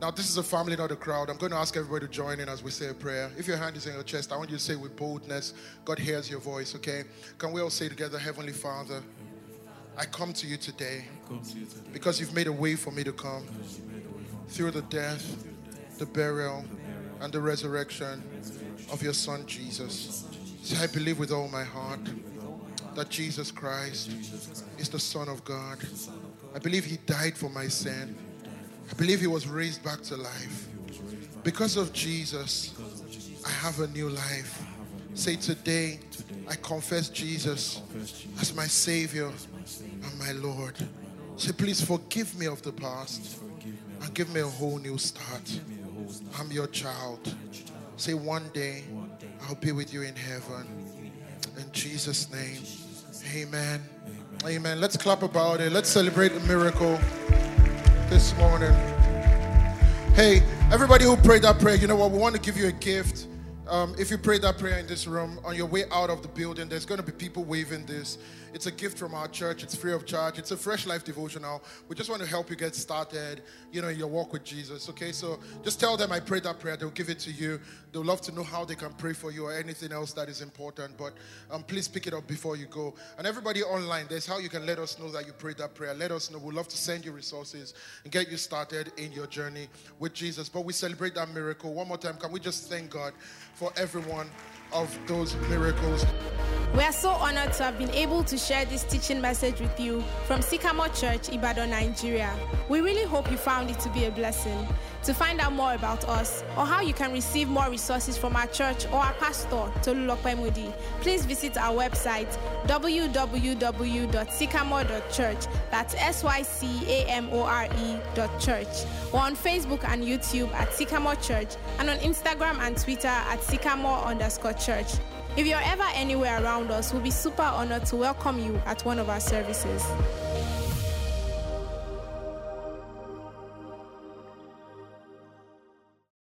Now, this is a family, not a crowd. I'm going to ask everybody to join in as we say a prayer. If your hand is in your chest, I want you to say with boldness, God hears your voice, okay? Can we all say together, Heavenly Father, I come to you today because you've made a way for me to come through the death, the burial, and the resurrection of your Son, Jesus. So I believe with all my heart that Jesus Christ is the Son of God. I believe He died for my sin. I believe He was raised back to life. Because of Jesus, I have a new life. Say today, I confess Jesus as my Savior and my Lord. Say, please forgive me of the past and give me a whole new start. I'm your child. Say, one day I'll be with you in heaven. In Jesus' name, amen. Amen. Let's clap about it. Let's celebrate the miracle this morning. Hey, everybody who prayed that prayer, you know what? We want to give you a gift. Um, if you prayed that prayer in this room, on your way out of the building, there's going to be people waving this. It's a gift from our church. It's free of charge. It's a fresh life devotional. We just want to help you get started, you know, in your walk with Jesus. Okay, so just tell them I prayed that prayer. They'll give it to you. They'll love to know how they can pray for you or anything else that is important. But um, please pick it up before you go. And everybody online, there's how you can let us know that you prayed that prayer. Let us know. We'd love to send you resources and get you started in your journey with Jesus. But we celebrate that miracle. One more time, can we just thank God for everyone of those miracles? We are so honored to have been able to share this teaching message with you from Sycamore Church, Ibadan, Nigeria. We really hope you found it to be a blessing. To find out more about us or how you can receive more resources from our church or our pastor, Tolulope Moody, please visit our website www.sycamore.church. That's S Y C A M O R E dot church. Or on Facebook and YouTube at Sycamore Church and on Instagram and Twitter at Sycamore underscore church. If you're ever anywhere around us, we'll be super honored to welcome you at one of our services.